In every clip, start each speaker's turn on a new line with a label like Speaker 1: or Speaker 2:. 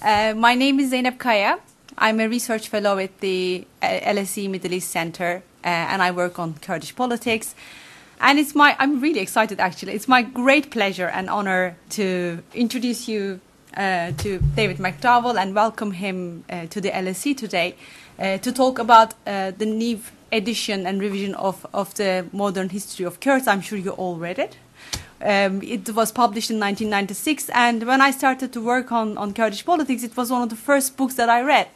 Speaker 1: Uh, my name is Zeynep Kaya. I'm a research fellow at the uh, LSE Middle East Center, uh, and I work on Kurdish politics. And it's my, I'm really excited actually. It's my great pleasure and honor to introduce you uh, to David McDowall and welcome him uh, to the LSE today to talk about the new edition and revision of, of the modern history of Kurds. I'm sure you all read it. Um, it was published in 1996, and when I started to work on, on Kurdish politics, it was one of the first books that I read.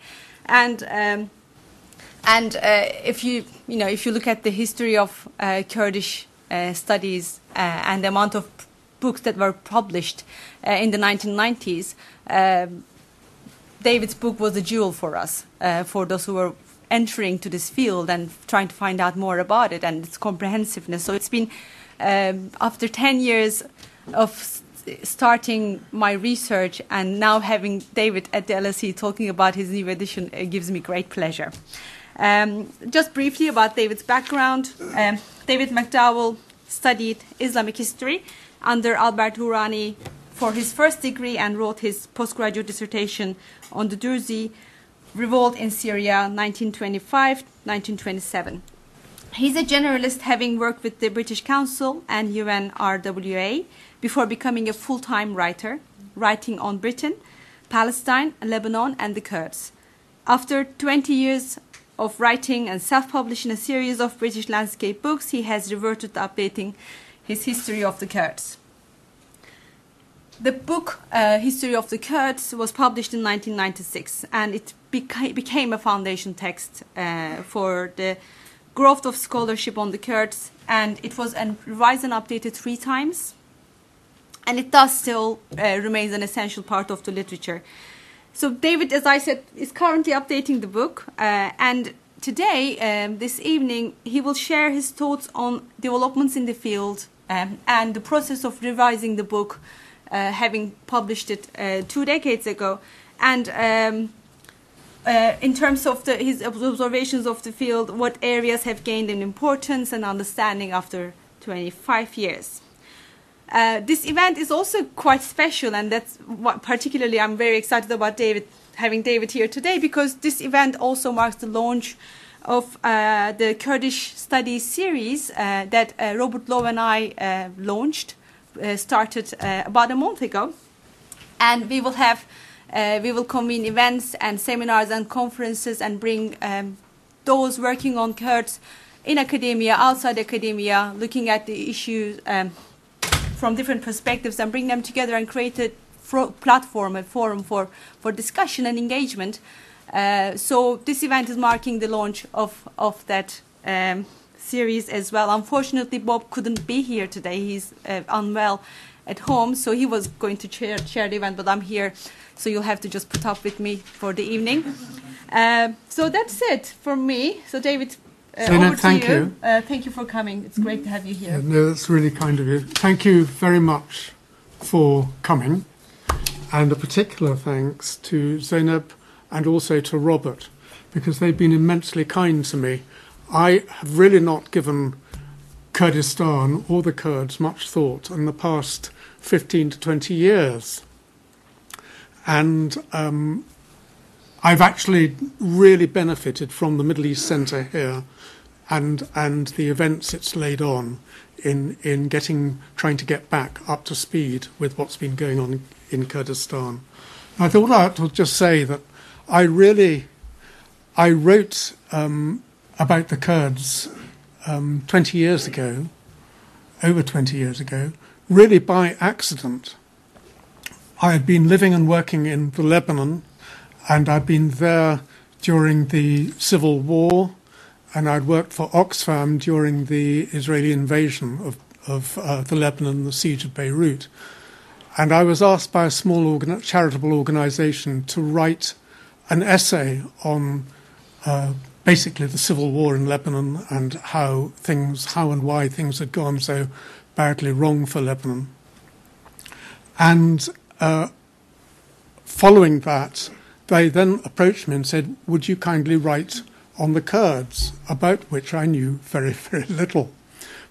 Speaker 1: And um, and uh, if you you know if you look at the history of uh, Kurdish uh, studies uh, and the amount of books that were published uh, in the 1990s, um, David's book was a jewel for us, uh, for those who were entering to this field and trying to find out more about it and its comprehensiveness. So it's been um, after 10 years of starting my research and now having David at the LSE talking about his new edition it gives me great pleasure. Um, just briefly about David's background. Um, David McDowall studied Islamic history under Albert Hourani for his first degree and wrote his postgraduate dissertation on the Druze revolt in Syria 1925-1927. He's a generalist having worked with the British Council and UNRWA before becoming a full-time writer, writing on Britain, Palestine, Lebanon, and the Kurds. After 20 years of writing and self-publishing a series of British landscape books, he has reverted to updating his history of the Kurds. The book uh, History of the Kurds was published in 1996 and it beca became a foundation text uh, for the growth of scholarship on the Kurds, and it was revised and updated three times. And it does still uh, remains an essential part of the literature. So David, as I said, is currently updating the book, uh, and today, um, this evening, he will share his thoughts on developments in the field um, and the process of revising the book, uh, having published it uh, two decades ago, and um, uh, in terms of the, his observations of the field, what areas have gained in importance and understanding after 25 years. Uh, this event is also quite special, and that's what particularly I'm very excited about David having David here today because this event also marks the launch of uh, the Kurdish Studies series uh, that uh, Robert Lowe and I uh, launched, started about a month ago, and we will have uh, we will convene events and seminars and conferences and bring um, those working on Kurds in academia, outside academia, looking at the issues um, from different perspectives and bring them together and create a platform, a forum for, for discussion and engagement. Uh, so this event is marking the launch of, of that um, series as well. Unfortunately, Bob couldn't be here today. He's uh, unwell at home, so he was going to chair, chair the event, but I'm here so you'll have to just put up with me for the evening. Uh, so that's it from me. So David, uh, over
Speaker 2: thank
Speaker 1: you.
Speaker 2: you.
Speaker 1: Uh, thank you for coming. It's great to have you here.
Speaker 2: Yeah, no, that's really kind of you. Thank you very much for coming, and a particular thanks to Zeynep and also to Robert because they've been immensely kind to me. I have really not given Kurdistan or the Kurds much thought in the past 15 to 20 years and um, I've actually really benefited from the Middle East Centre here, and and the events it's laid on in in getting trying to get back up to speed with what's been going on in Kurdistan. I thought I would just say that I really I wrote um, about the Kurds um, 20 years ago, over 20 years ago, really by accident. I had been living and working in the Lebanon, and I'd been there during the civil war, and I'd worked for Oxfam during the Israeli invasion of, of uh, the Lebanon, the siege of Beirut. And I was asked by a small organ- charitable organization to write an essay on uh, basically the civil war in Lebanon and how things, how and why things had gone so badly wrong for Lebanon. And uh, following that, they then approached me and said, Would you kindly write on the Kurds, about which I knew very, very little.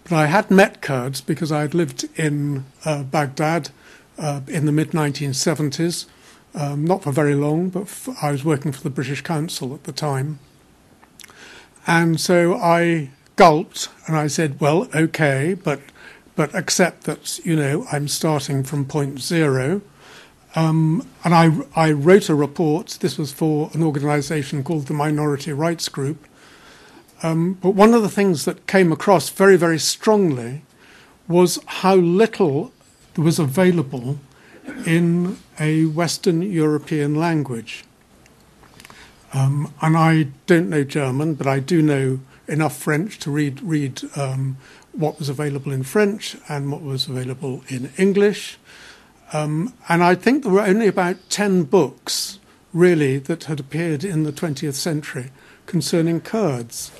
Speaker 2: But I had met Kurds because I had lived in uh, Baghdad uh, in the mid 1970s. um, not for very long, but f- I was working for the British Council at the time. And so I gulped and I said, well, okay, but, but accept that, you know, I'm starting from point zero. Um, and I, I wrote a report. This was for an organization called the Minority Rights Group. Um, but one of the things that came across very, very strongly was how little there was available in a Western European language. Um, and I don't know German, but I do know enough French to read read um, what was available in French and what was available in English. Um, and I think there were only about 10 books, really, that had appeared in the 20th century concerning Kurds.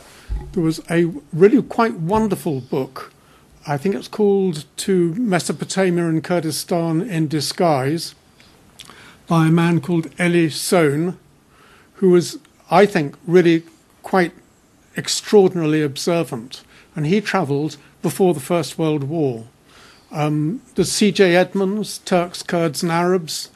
Speaker 2: There was a really quite wonderful book. I think it's called To Mesopotamia and Kurdistan in Disguise by a man called Ely Soane, who was, I think, really quite extraordinarily observant. And he travelled before the First World War. Um, the C.J. Edmonds, Turks, Kurds, and Arabs,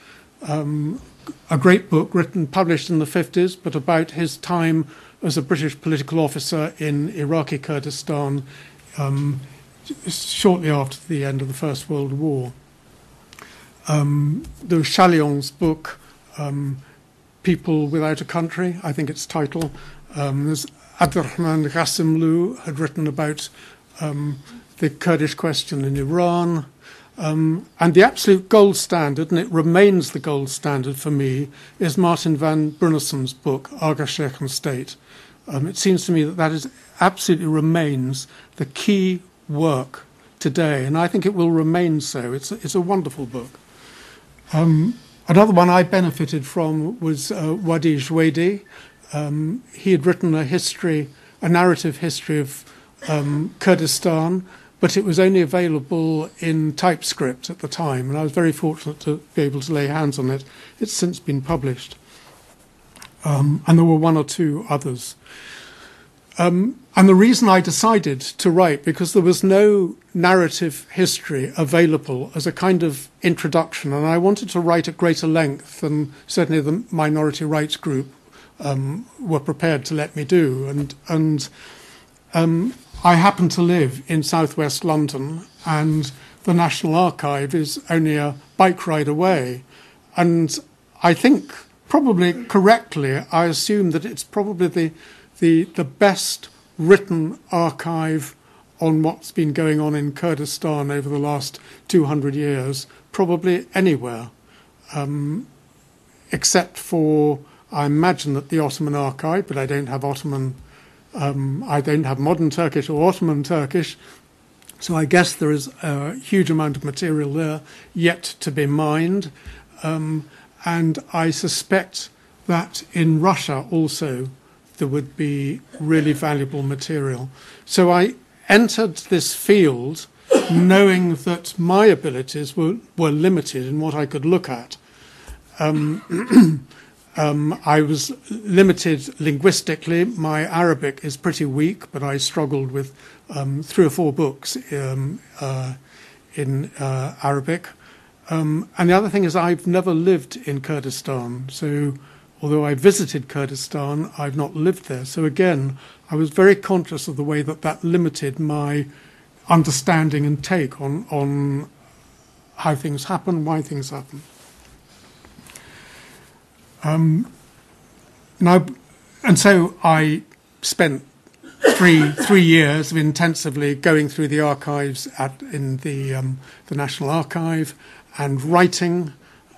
Speaker 2: um, a great book written, published in the 50s, but about his time as a British political officer in Iraqi Kurdistan um, shortly after the end of the First World War. Um, there was Chaliand's book, um, People Without a Country, I think its title. Um, there's Abdurrahman Ghassemlou had written about um, the Kurdish question in Iran. Um, and the absolute gold standard, and it remains the gold standard for me, is Martin van Bruinessen's book, Aga State. Um, it seems to me that that is absolutely remains the key work today, and I think it will remain so. It's a, it's a wonderful book. Um, another one I benefited from was uh, Wadie Jwaideh. Um, he had written a history, a narrative history of um, Kurdistan, but it was only available in typescript at the time, and I was very fortunate to be able to lay hands on it. It's since been published. Um, and there were one or two others. Um, and the reason I decided to write, because there was no narrative history available as a kind of introduction, and I wanted to write at greater length than certainly the minority rights group um, were prepared to let me do. And, and um, I happen to live in southwest London, and the National Archive is only a bike ride away. And I think, probably correctly, I assume that it's probably the the, the best written archive on what's been going on in Kurdistan over the last 200 years, probably anywhere, um, except for, I imagine that the Ottoman archive, but I don't have Ottoman, um, I don't have modern Turkish or Ottoman Turkish, so I guess there is a huge amount of material there yet to be mined. Um, and I suspect that in Russia also there would be really valuable material. So I entered this field knowing that my abilities were, were limited in what I could look at. Um, um, I was limited linguistically. My Arabic is pretty weak, but I struggled with um, three or four books um, uh, in uh, Arabic. Um, and the other thing is, I've never lived in Kurdistan, so although I visited Kurdistan, I've not lived there. So again, I was very conscious of the way that that limited my understanding and take on, on how things happen, why things happen. Um, now, and so I spent three three years of intensively going through the archives at in the um, the National Archive and writing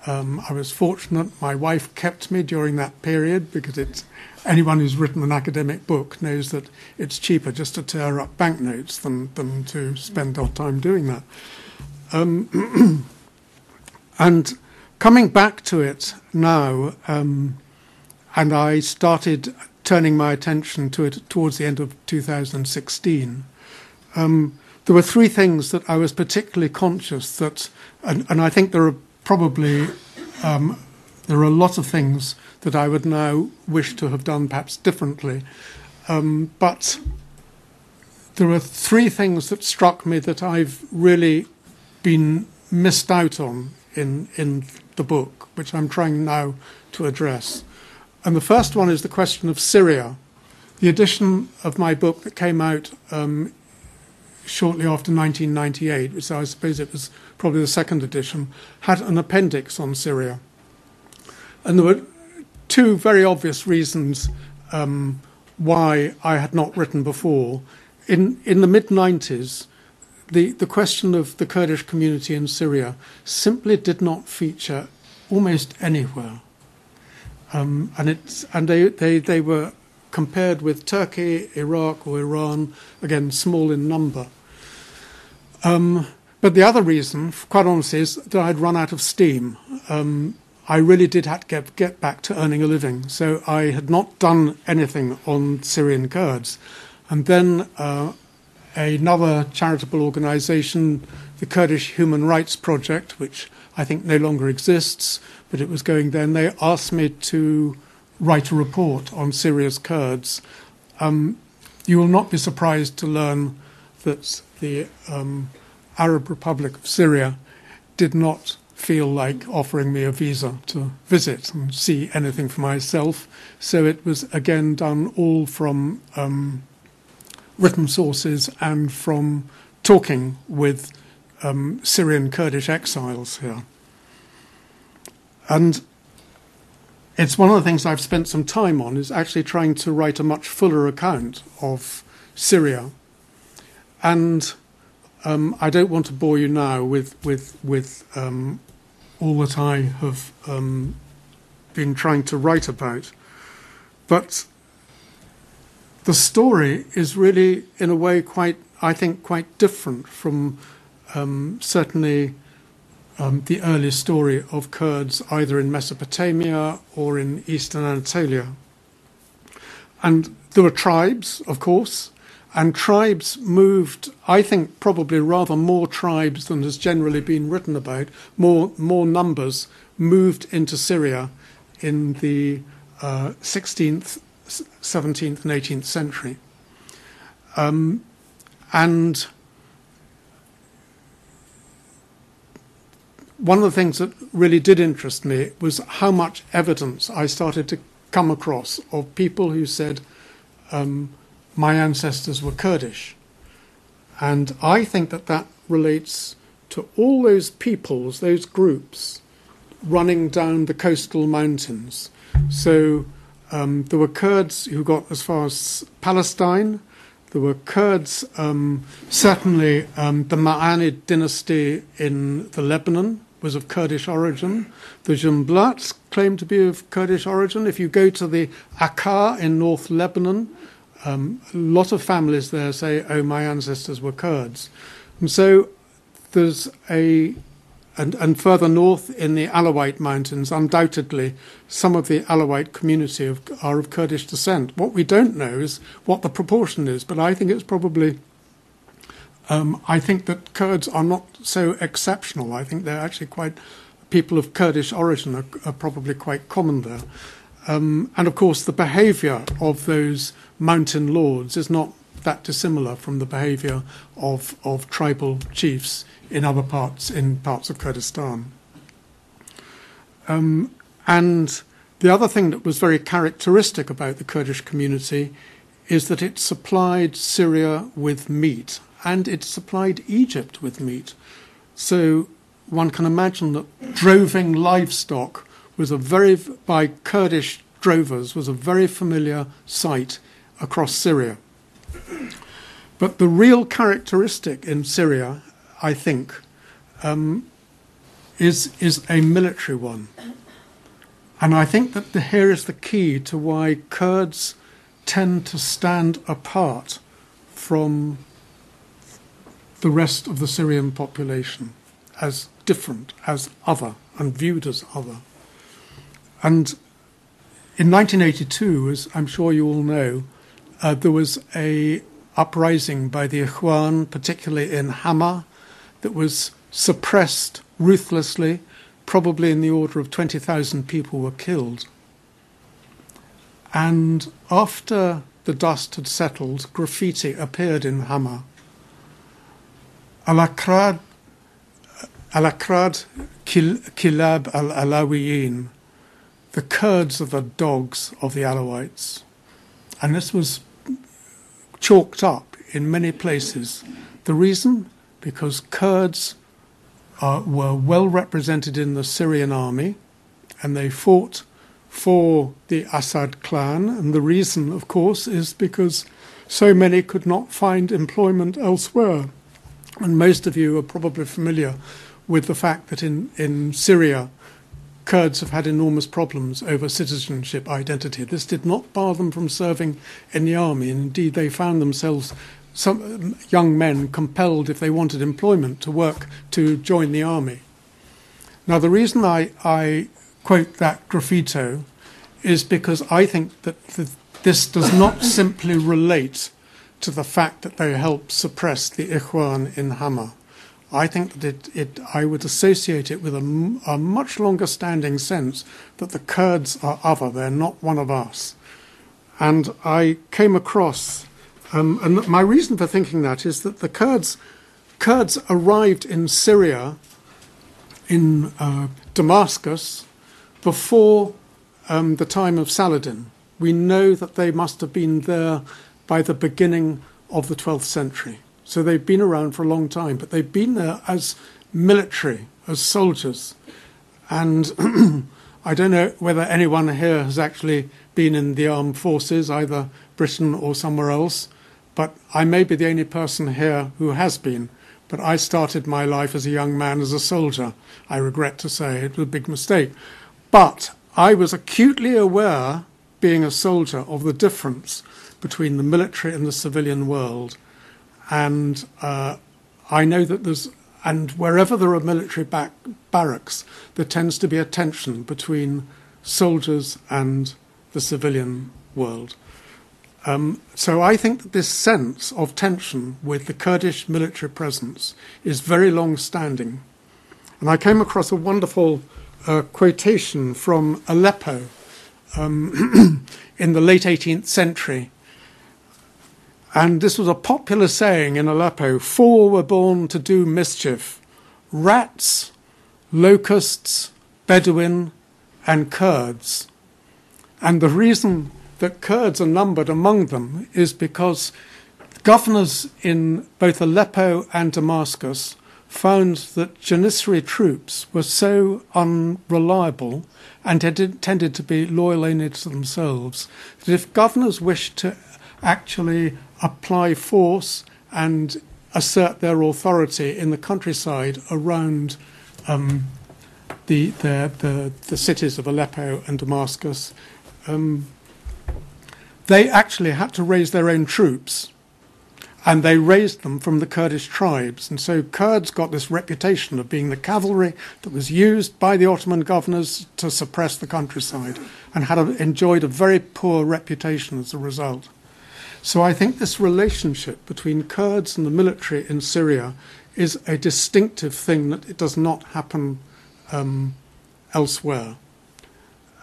Speaker 2: um, I was fortunate. My wife kept me during that period because it's anyone who's written an academic book knows that it's cheaper just to tear up banknotes than, than to spend our time doing that. Um, and coming back to it now, um, and I started turning my attention to it towards the end of 2016. Um, there were three things that I was particularly conscious that, and, and I think there are probably um, there are a lot of things that I would now wish to have done perhaps differently. Um, but there are three things that struck me that I've really been missed out on in, in the book, which I'm trying now to address. And the first one is the question of Syria. The edition of my book that came out um, shortly after 1998, which I suppose it was probably the second edition, had an appendix on Syria. And there were two very obvious reasons um, why I had not written before. In, in the mid 90s, the, the question of the Kurdish community in Syria simply did not feature almost anywhere. Um, and it's, and they, they, they were compared with Turkey, Iraq, or Iran, again, small in number. Um, but the other reason, quite honestly, is that I'd run out of steam. Um, I really did have to get, get back to earning a living. So I had not done anything on Syrian Kurds. And then uh, another charitable organization, the Kurdish Human Rights Project, which I think no longer exists, but it was going then, they asked me to write a report on Syria's Kurds. Um, you will not be surprised to learn that the um, Arab Republic of Syria did not feel like offering me a visa to visit and see anything for myself. So it was again done all from um, written sources and from talking with um, Syrian Kurdish exiles here. And it's one of the things I've spent some time on is actually trying to write a much fuller account of Syria. And um, I don't want to bore you now with with with um, all that I have um, been trying to write about, but the story is really, in a way, quite I think quite different from um, certainly um, the early story of Kurds either in Mesopotamia or in eastern Anatolia. And there were tribes, of course, and tribes moved, I think, probably rather more tribes than has generally been written about, more, more numbers moved into Syria in the uh, 16th, 17th, and 18th century. Um, and one of the things that really did interest me was how much evidence I started to come across of people who said, um, my ancestors were Kurdish. And I think that that relates to all those peoples, those groups running down the coastal mountains. So um, there were Kurds who got as far as Palestine. There were Kurds, um, certainly um, the Ma'anid dynasty in the Lebanon was of Kurdish origin. The Jumblats claim to be of Kurdish origin. If you go to the Akkar in North Lebanon, um, a lot of families there say, oh, my ancestors were Kurds. And so there's a, and, and further north in the Alawite Mountains, undoubtedly, some of the Alawite community of, are of Kurdish descent. What we don't know is what the proportion is, but I think it's probably um, I think that Kurds are not so exceptional. I think they're actually quite people of Kurdish origin are, are probably quite common there. Um, and of course, the behaviour of those mountain lords is not that dissimilar from the behaviour of, of tribal chiefs in other parts in parts of Kurdistan. Um, and the other thing that was very characteristic about the Kurdish community is that it supplied Syria with meat and it supplied Egypt with meat. So one can imagine that droving livestock was a very, by Kurdish drovers, was a very familiar sight across Syria. But the real characteristic in Syria, I think, um, is, is a military one. And I think that the, here is the key to why Kurds tend to stand apart from the rest of the Syrian population as different, as other, and viewed as other. And in 1982, as I'm sure you all know, uh, there was a uprising by the Ikhwan, particularly in Hama, that was suppressed ruthlessly. Probably in the order of 20,000 people were killed. And after the dust had settled, graffiti appeared in Hama Al-Akrad, Al-Akrad Kilab al Alawiyin, the Kurds are the dogs of the Alawites. And this was chalked up in many places. The reason? Because Kurds uh, were well represented in the Syrian army and they fought for the Assad clan. And the reason, of course, is because so many could not find employment elsewhere. And most of you are probably familiar with the fact that in, in Syria, Kurds have had enormous problems over citizenship identity. This did not bar them from serving in the army, and indeed they found themselves some young men compelled, if they wanted employment, to work to join the army. Now, the reason I, I quote that graffito is because I think that the, this does not simply relate to the fact that they helped suppress the Ikhwan in Hama. I think that it, it, I would associate it with a, a much longer standing sense that the Kurds are other, they're not one of us. And I came across, um, and my reason for thinking that is that the Kurds, Kurds arrived in Syria, in uh, Damascus, before um, the time of Saladin. We know that they must have been there by the beginning of the 12th century. So they've been around for a long time, but they've been there as military, as soldiers. And I don't know whether anyone here has actually been in the armed forces, either Britain or somewhere else, but I may be the only person here who has been. But I started my life as a young man as a soldier. I regret to say it was a big mistake. But I was acutely aware, being a soldier, of the difference between the military and the civilian world. And uh, I know that there's, and wherever there are military back, barracks, there tends to be a tension between soldiers and the civilian world. Um, so I think that this sense of tension with the Kurdish military presence is very long standing. And I came across a wonderful uh, quotation from Aleppo um, in the late 18th century and this was a popular saying in Aleppo four were born to do mischief rats, locusts, Bedouin, and Kurds. And the reason that Kurds are numbered among them is because governors in both Aleppo and Damascus found that Janissary troops were so unreliable and had tended to be loyal only to themselves that if governors wished to actually apply force and assert their authority in the countryside around um, the, the, the, the, cities of Aleppo and Damascus. Um, they actually had to raise their own troops, and they raised them from the Kurdish tribes. And so Kurds got this reputation of being the cavalry that was used by the Ottoman governors to suppress the countryside, and had a, enjoyed a very poor reputation as a result. So I think this relationship between Kurds and the military in Syria is a distinctive thing that it does not happen um, elsewhere.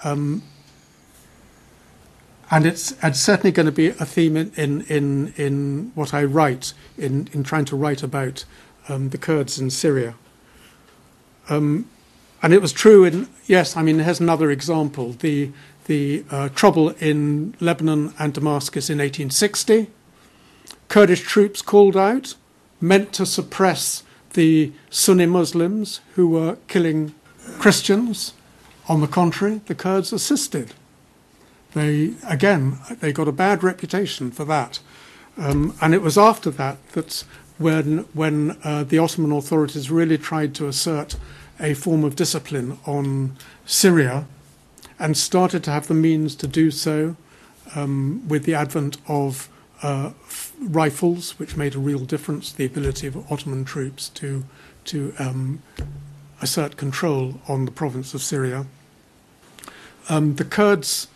Speaker 2: Um, and it's, it's, certainly going to be a theme in, in, in, in what I write, in, in trying to write about um, the Kurds in Syria. Um, and it was true in, yes, I mean, here's another example. The, the uh, trouble in Lebanon and Damascus in 1860. Kurdish troops called out, meant to suppress the Sunni Muslims who were killing Christians. On the contrary, the Kurds assisted. They, again, they got a bad reputation for that. Um, and it was after that that when, when uh, the Ottoman authorities really tried to assert a form of discipline on Syria, and started to have the means to do so um, with the advent of uh, rifles, which made a real difference, the ability of Ottoman troops to, to um, assert control on the province of Syria. Um, the Kurds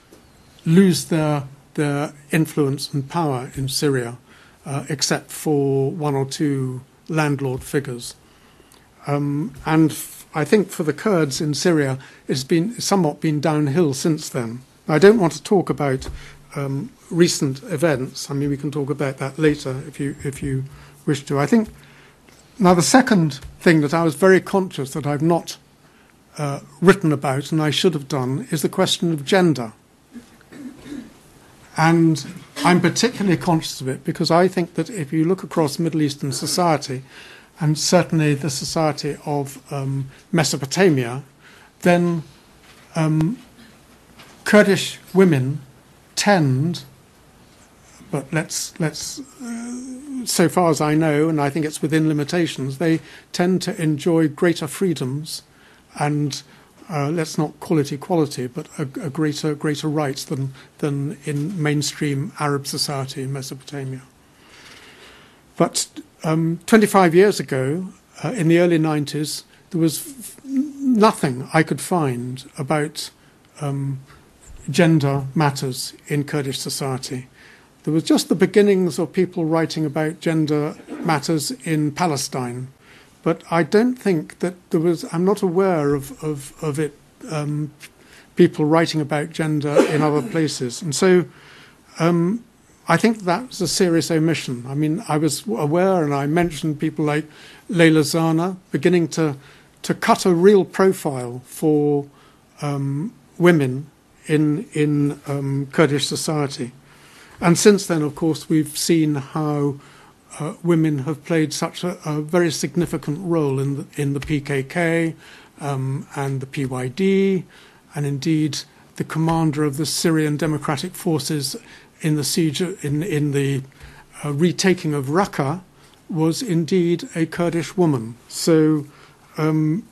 Speaker 2: lose their, their influence and power in Syria, uh, except for one or two landlord figures. Um, and I think for the Kurds in Syria, it's been somewhat been downhill since then. I don't want to talk about um, recent events. I mean, we can talk about that later if you if you wish to. I think now the second thing that I was very conscious that I've not uh, written about, and I should have done, is the question of gender. And I'm particularly conscious of it because I think that if you look across Middle Eastern society, and certainly the society of um, Mesopotamia, then um, Kurdish women tend, but let's let's uh, so far as I know, and I think it's within limitations, they tend to enjoy greater freedoms and uh, let's not call it equality, but a, a, greater greater rights than than in mainstream Arab society in Mesopotamia. But um, 25 years ago, uh, in the early 90s, there was nothing I could find about um, gender matters in Kurdish society. There was just the beginnings of people writing about gender matters in Palestine, but I don't think that there was. I'm not aware of of, of it. Um, people writing about gender in other places, and so um, I think that was a serious omission. I mean, I was aware, and I mentioned people like Leyla Zana beginning to to cut a real profile for um, women in in um, Kurdish society, and since then, of course, we've seen how uh, women have played such a, a, very significant role in the, in the PKK um, and the PYD, and indeed the commander of the Syrian Democratic Forces in the siege in in the uh, retaking of Raqqa was indeed a Kurdish woman. So. Um,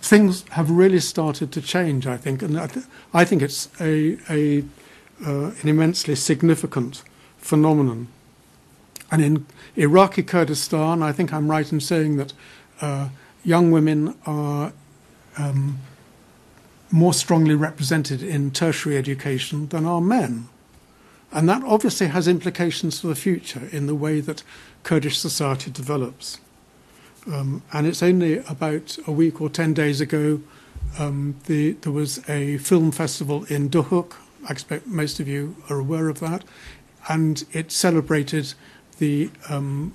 Speaker 2: things have really started to change, I think, and I, th- I think it's a, a uh, an immensely significant phenomenon. And in Iraqi Kurdistan, I think I'm right in saying that uh, young women are um, more strongly represented in tertiary education than are men. And that obviously has implications for the future in the way that Kurdish society develops. Um, and it's only about a week or 10 days ago um, the, there was a film festival in Duhok. I expect most of you are aware of that. And it celebrated the um,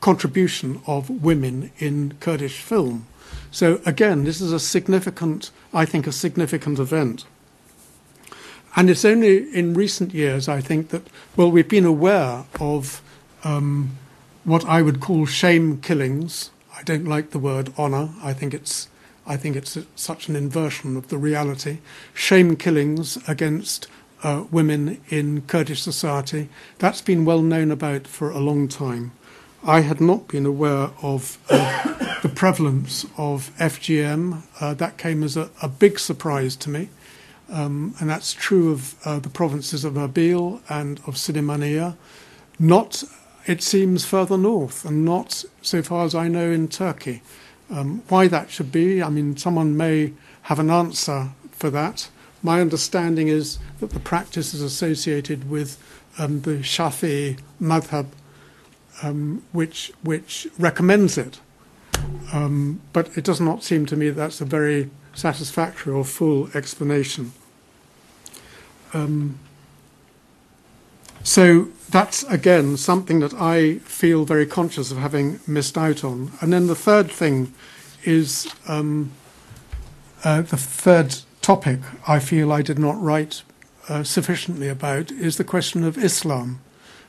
Speaker 2: contribution of women in Kurdish film. So again, this is a significant, I think, a significant event. And it's only in recent years, I think, that, well, we've been aware of um, what I would call shame killings. I don't like the word honour. I think it's, I think it's such an inversion of the reality. Shame killings against uh, women in Kurdish society. That's been well known about for a long time. I had not been aware of uh, the prevalence of FGM. Uh, that came as a, a, big surprise to me. Um, and that's true of uh, the provinces of Erbil and of Suleymaniye. Not, it seems, further north, and not, so far as I know, in Turkey. Um, why that should be, I mean, someone may have an answer for that. My understanding is that the practice is associated with um, the Shafi madhab, um, which, which recommends it. Um, but it does not seem to me that that's a very satisfactory or full explanation. Um, so that's again something that I feel very conscious of having missed out on. And then the third thing is um, uh, the third topic I feel I did not write uh, sufficiently about is the question of Islam.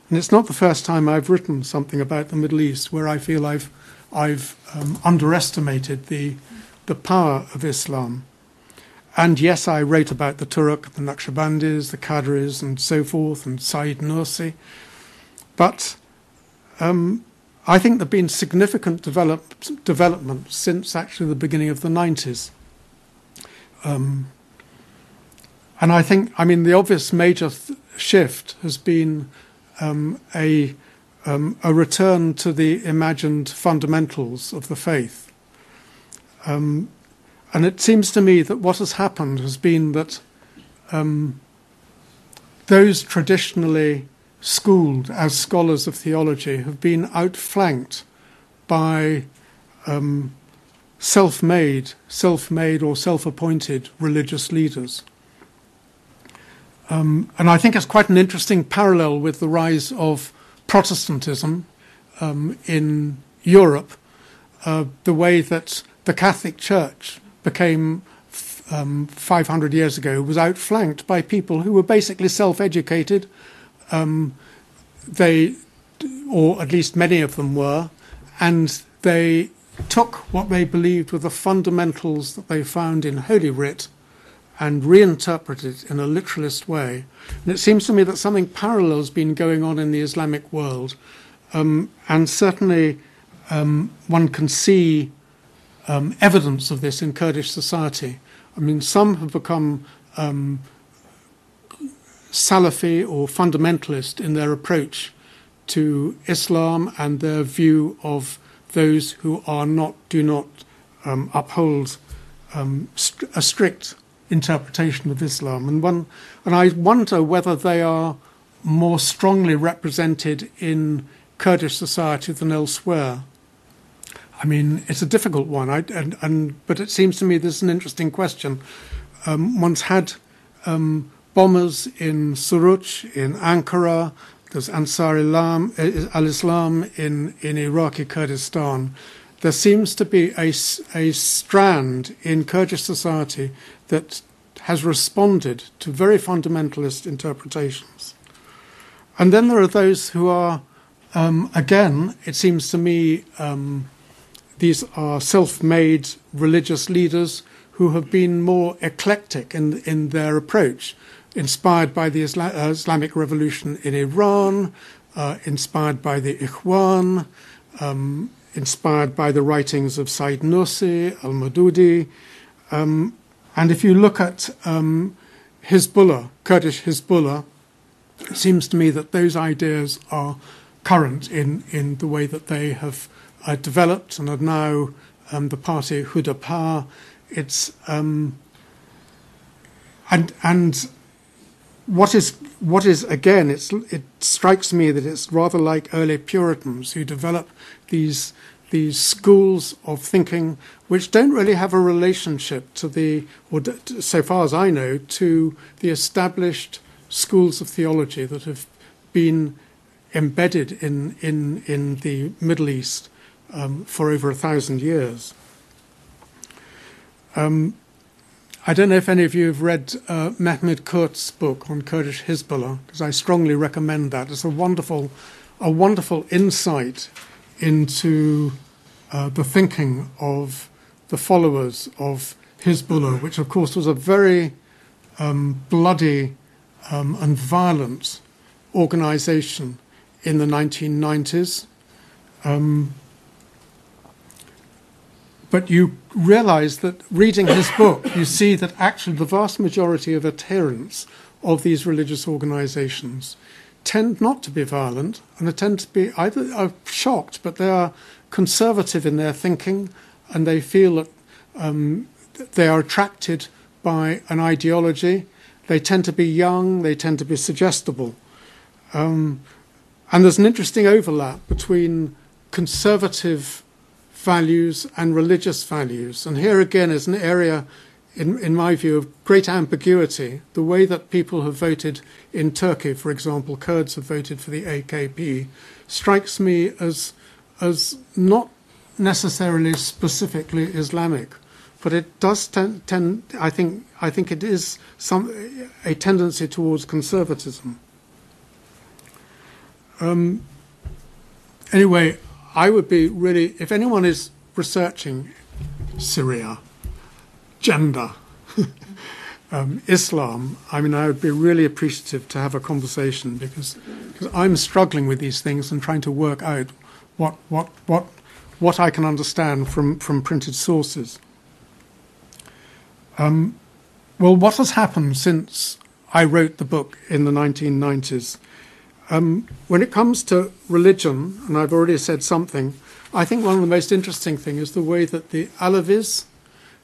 Speaker 2: And it's not the first time I've written something about the Middle East where I feel I've, I've um, underestimated the, the power of Islam. And yes, I wrote about the Turk, the Naqshbandis, the Qadris, and so forth, and Said Nursi. But um, I think there have been significant develop, developments since actually the beginning of the 90s. Um, and I think, I mean, the obvious major shift has been um, a, um, a return to the imagined fundamentals of the faith. And it seems to me that what has happened has been that those traditionally schooled as scholars of theology have been outflanked by self made, self made or self appointed religious leaders. Um, and I think it's quite an interesting parallel with the rise of Protestantism um, in Europe, uh, the way that the Catholic Church became um, 500 years ago was outflanked by people who were basically self-educated. Um, they, or at least many of them were, and they took what they believed were the fundamentals that they found in Holy Writ and reinterpreted it in a literalist way. And it seems to me that something parallel has been going on in the Islamic world, um, and certainly um, one can see um, evidence of this in Kurdish society. I mean, some have become um, Salafi or fundamentalist in their approach to Islam and their view of those who are not do not um, uphold um, st- a strict interpretation of Islam, and one and I wonder whether they are more strongly represented in Kurdish society than elsewhere. I mean, it's a difficult one, I, and, and but it seems to me this is an interesting question. Um, once had um, bombers in Suruc, in Ankara. There's Ansar eh, al-Islam in, in Iraqi Kurdistan. There seems to be a, a strand in Kurdish society that has responded to very fundamentalist interpretations. And then there are those who are, um, again, it seems to me, um, these are self made religious leaders who have been more eclectic in, in their approach inspired by the Isla- uh, Islamic Revolution in Iran, uh, inspired by the Ikhwan, um, inspired by the writings of Said Nursi, Al Madudi. Um, and if you look at um, Hezbollah, Kurdish Hezbollah, it seems to me that those ideas are current in, in the way that they have uh, developed and are now um, the party Hudapar. It's um, and and what is what is again it strikes me that it's rather like early puritans who develop these these schools of thinking which don't really have a relationship to the or so far as i know to the established schools of theology that have been embedded in in in the middle east um, for over a thousand years. Um, I don't know if any of you have read uh, Mehmed Kurt's book on Kurdish Hezbollah, because I strongly recommend that. It's a wonderful, a wonderful insight into uh, the thinking of the followers of Hezbollah, which of course was a very um, bloody um, and violent organization in the 1990s. Um, but you realize that reading his book, you see that actually the vast majority of adherents of these religious organizations tend not to be violent and they tend to be either are shocked, but they are conservative in their thinking and they feel that um, they are attracted by an ideology. They tend to be young, they tend to be suggestible. Um, and there's an interesting overlap between conservative values and religious values. And here again is an area, in, in my view, of great ambiguity. The way that people have voted in Turkey, for example, Kurds have voted for the AKP, strikes me as, as not necessarily specifically Islamic. But it does tend, tend I think, I think it is some, a tendency towards conservatism. Um, anyway, I would be really, if anyone is researching Syria, gender, um, Islam, I mean, I would be really appreciative to have a conversation because, because I'm struggling with these things and trying to work out what, what, what, what I can understand from, from printed sources. Um, well, what has happened since I wrote the book in the 1990s? Um, when it comes to religion, and I've already said something, I think one of the most interesting things is the way that the Alevis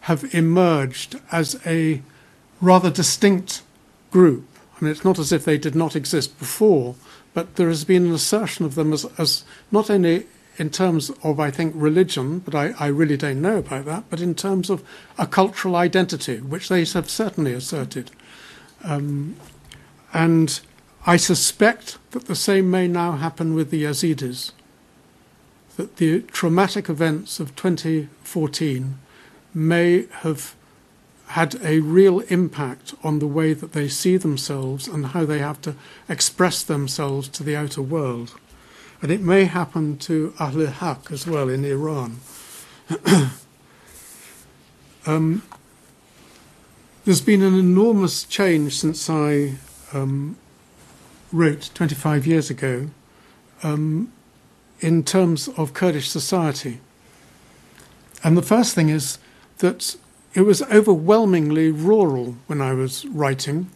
Speaker 2: have emerged as a rather distinct group. I mean, it's not as if they did not exist before, but there has been an assertion of them as, as not only in terms of, I think, religion, but I, I really don't know about that, but in terms of a cultural identity, which they have certainly asserted. Um, and I suspect that the same may now happen with the Yazidis, that the traumatic events of 2014 may have had a real impact on the way that they see themselves and how they have to express themselves to the outer world. And it may happen to Ahl Haq as well in Iran. um, there's been an enormous change since I um, wrote 25 years ago um, in terms of Kurdish society. And the first thing is that it was overwhelmingly rural when I was writing,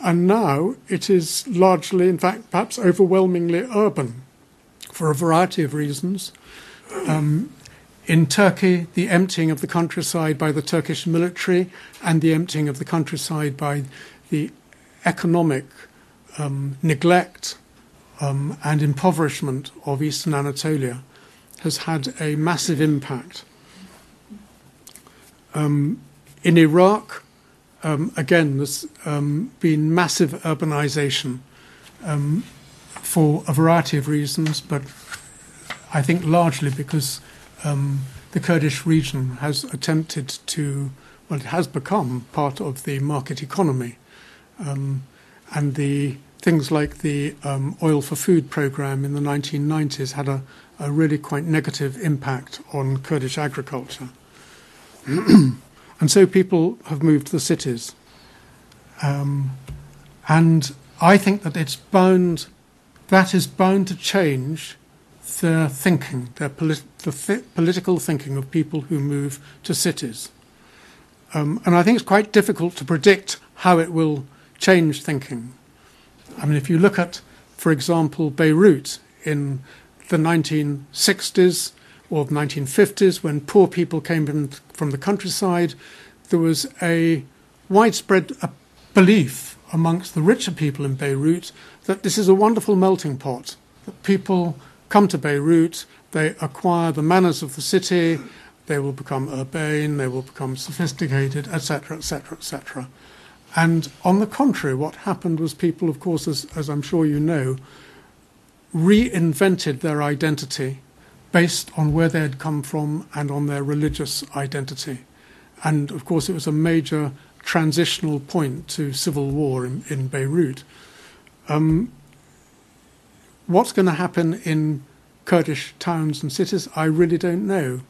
Speaker 2: and now it is largely, in fact, perhaps overwhelmingly urban for a variety of reasons. Um, in Turkey, the emptying of the countryside by the Turkish military and the emptying of the countryside by the economic um, neglect um, and impoverishment of eastern Anatolia has had a massive impact. Um, in Iraq, um, again, there's um, been massive urbanization um, for a variety of reasons, but I think largely because the Kurdish region has attempted to, well, it has become part of the market economy. Um, and the things like the um, oil for food program in the 1990s had a, a really quite negative impact on Kurdish agriculture. and so people have moved to the cities. Um, and I think that it's bound, that is bound to change their thinking, their polit- the th- political thinking of people who move to cities. Um, and I think it's quite difficult to predict how it will change thinking. I mean, if you look at, for example, Beirut in the 1960s or the 1950s, when poor people came from, from the countryside, there was a widespread uh, belief amongst the richer people in Beirut that this is a wonderful melting pot, that people come to Beirut, they acquire the manners of the city, they will become urbane, they will become sophisticated, etc., etc., etc. And on the contrary, what happened was people, of course, as, as I'm sure you know, reinvented their identity based on where they had come from and on their religious identity. And of course, it was a major transitional point to civil war in, in Beirut. Um, what's going to happen in Kurdish towns and cities, I really don't know.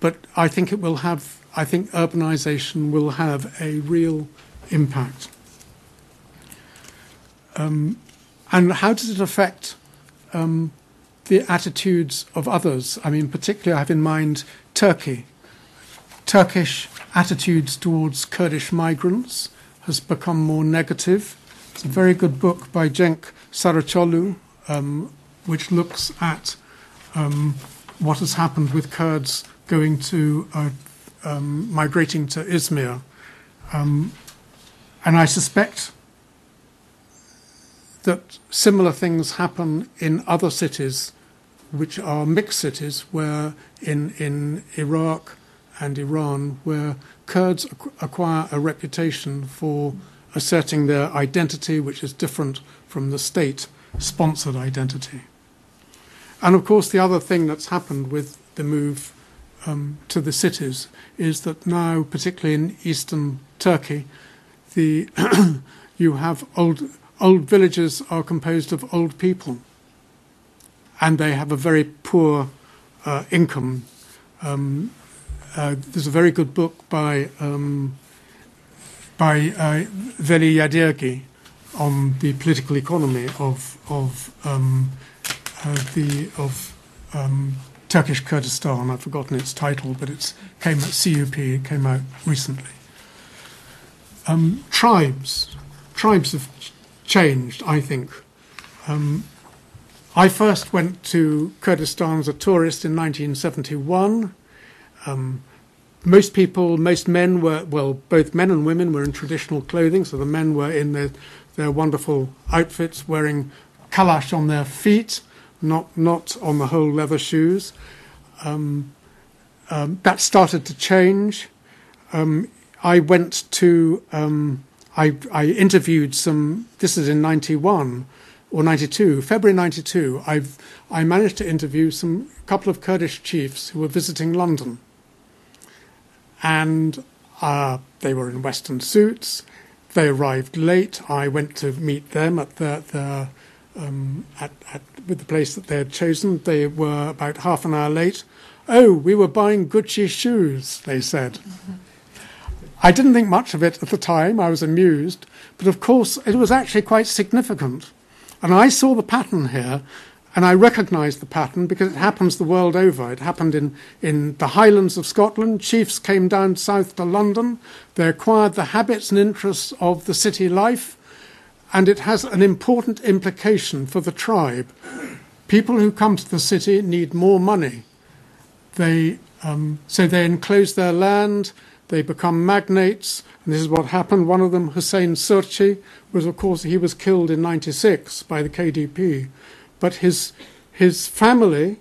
Speaker 2: But I think it will have, I think urbanization will have a real impact. Um, and how does it affect um, the attitudes of others? I mean, particularly, I have in mind Turkey. Turkish attitudes towards Kurdish migrants has become more negative. It's a very good book by Cenk Saraçoğlu, um, which looks at um, what has happened with Kurds going to uh, um, migrating to Izmir. Um, and I suspect that similar things happen in other cities, which are mixed cities, where in, in Iraq and Iran, where Kurds acquire a reputation for asserting their identity, which is different from the state sponsored identity. And of course, the other thing that's happened with the move um, to the cities is that now, particularly in eastern Turkey, the you have old old villages are composed of old people, and they have a very poor uh, income. Um, uh, there's a very good book by um, by uh, Veli Yadirgi on the political economy of of um, uh, the of um, Turkish Kurdistan. I've forgotten its title, but it came at CUP. It came out recently. Um, tribes, tribes have changed. I think. Um, I first went to Kurdistan as a tourist in 1971. Um, most people, most men were, well, both men and women were in traditional clothing. So the men were in their, their wonderful outfits, wearing kalash on their feet, not, not on the whole leather shoes. Um, um, that started to change. Um, I went to, um, I, I interviewed some, this is in 91 or 92, February 92. I've, I managed to interview some couple of Kurdish chiefs who were visiting London and uh, they were in Western suits. They arrived late. I went to meet them at the, the um, at, at with the place that they had chosen. They were about half an hour late. Oh, we were buying Gucci shoes, they said. I didn't think much of it at the time. I was amused, but of course it was actually quite significant. And I saw the pattern here and I recognised the pattern because it happens the world over. It happened in, in the Highlands of Scotland. Chiefs came down south to London. They acquired the habits and interests of the city life. And it has an important implication for the tribe. People who come to the city need more money. They, um, so they enclose their land, they become magnates, and this is what happened. One of them, Hussein Surchi, was, of course, he was killed in 96 by the KDP but his, his family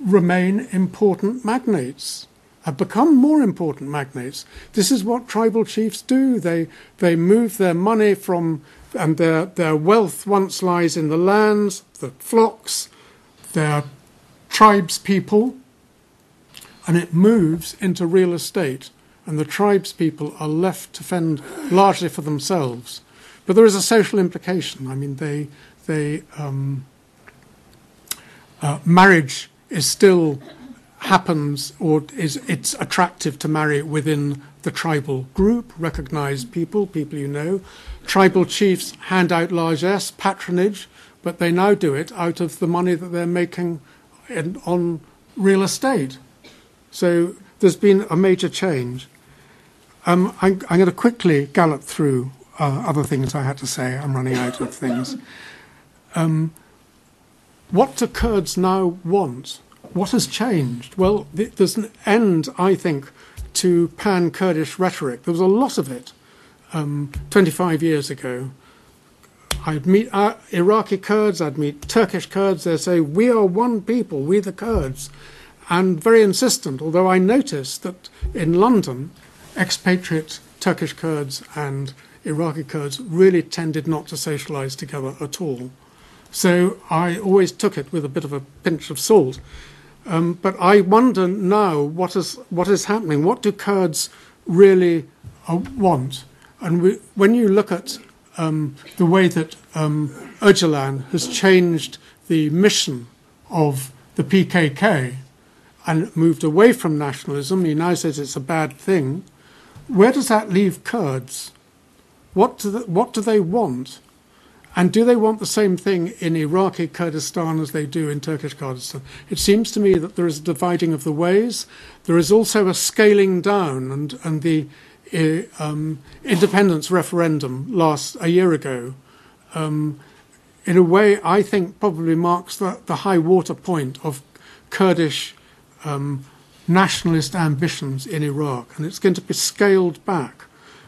Speaker 2: remain important magnates, have become more important magnates. This is what tribal chiefs do. They, they move their money from, and their, their wealth once lies in the lands, the flocks, their tribes people, and it moves into real estate. And the tribes people are left to fend largely for themselves. But there is a social implication. I mean, they, they, um, uh, marriage is still happens or is it's attractive to marry within the tribal group, recognized people, people you know. Tribal chiefs hand out largesse, patronage, but they now do it out of the money that they're making in, on real estate. So there's been a major change. Um, I'm, I'm, going to quickly gallop through uh, other things I had to say. I'm running out of things. Um, what do Kurds now want? What has changed? Well, there's an end, I think, to pan Kurdish rhetoric. There was a lot of it um, 25 years ago. I'd meet uh, Iraqi Kurds, I'd meet Turkish Kurds, they'd say, We are one people, we the Kurds. And very insistent, although I noticed that in London, expatriate Turkish Kurds and Iraqi Kurds really tended not to socialize together at all. So I always took it with a bit of a pinch of salt. Um, but I wonder now what is, what is happening. What do Kurds really uh, want? And we, when you look at um, the way that um, Öcalan has changed the mission of the PKK and moved away from nationalism, he now says it's a bad thing. Where does that leave Kurds? What do, the, what do they want? And do they want the same thing in Iraqi Kurdistan as they do in Turkish Kurdistan? It seems to me that there is a dividing of the ways. There is also a scaling down, and, and the um, independence referendum last a year ago, um, in a way, I think probably marks the, the high water point of Kurdish um, nationalist ambitions in Iraq, and it's going to be scaled back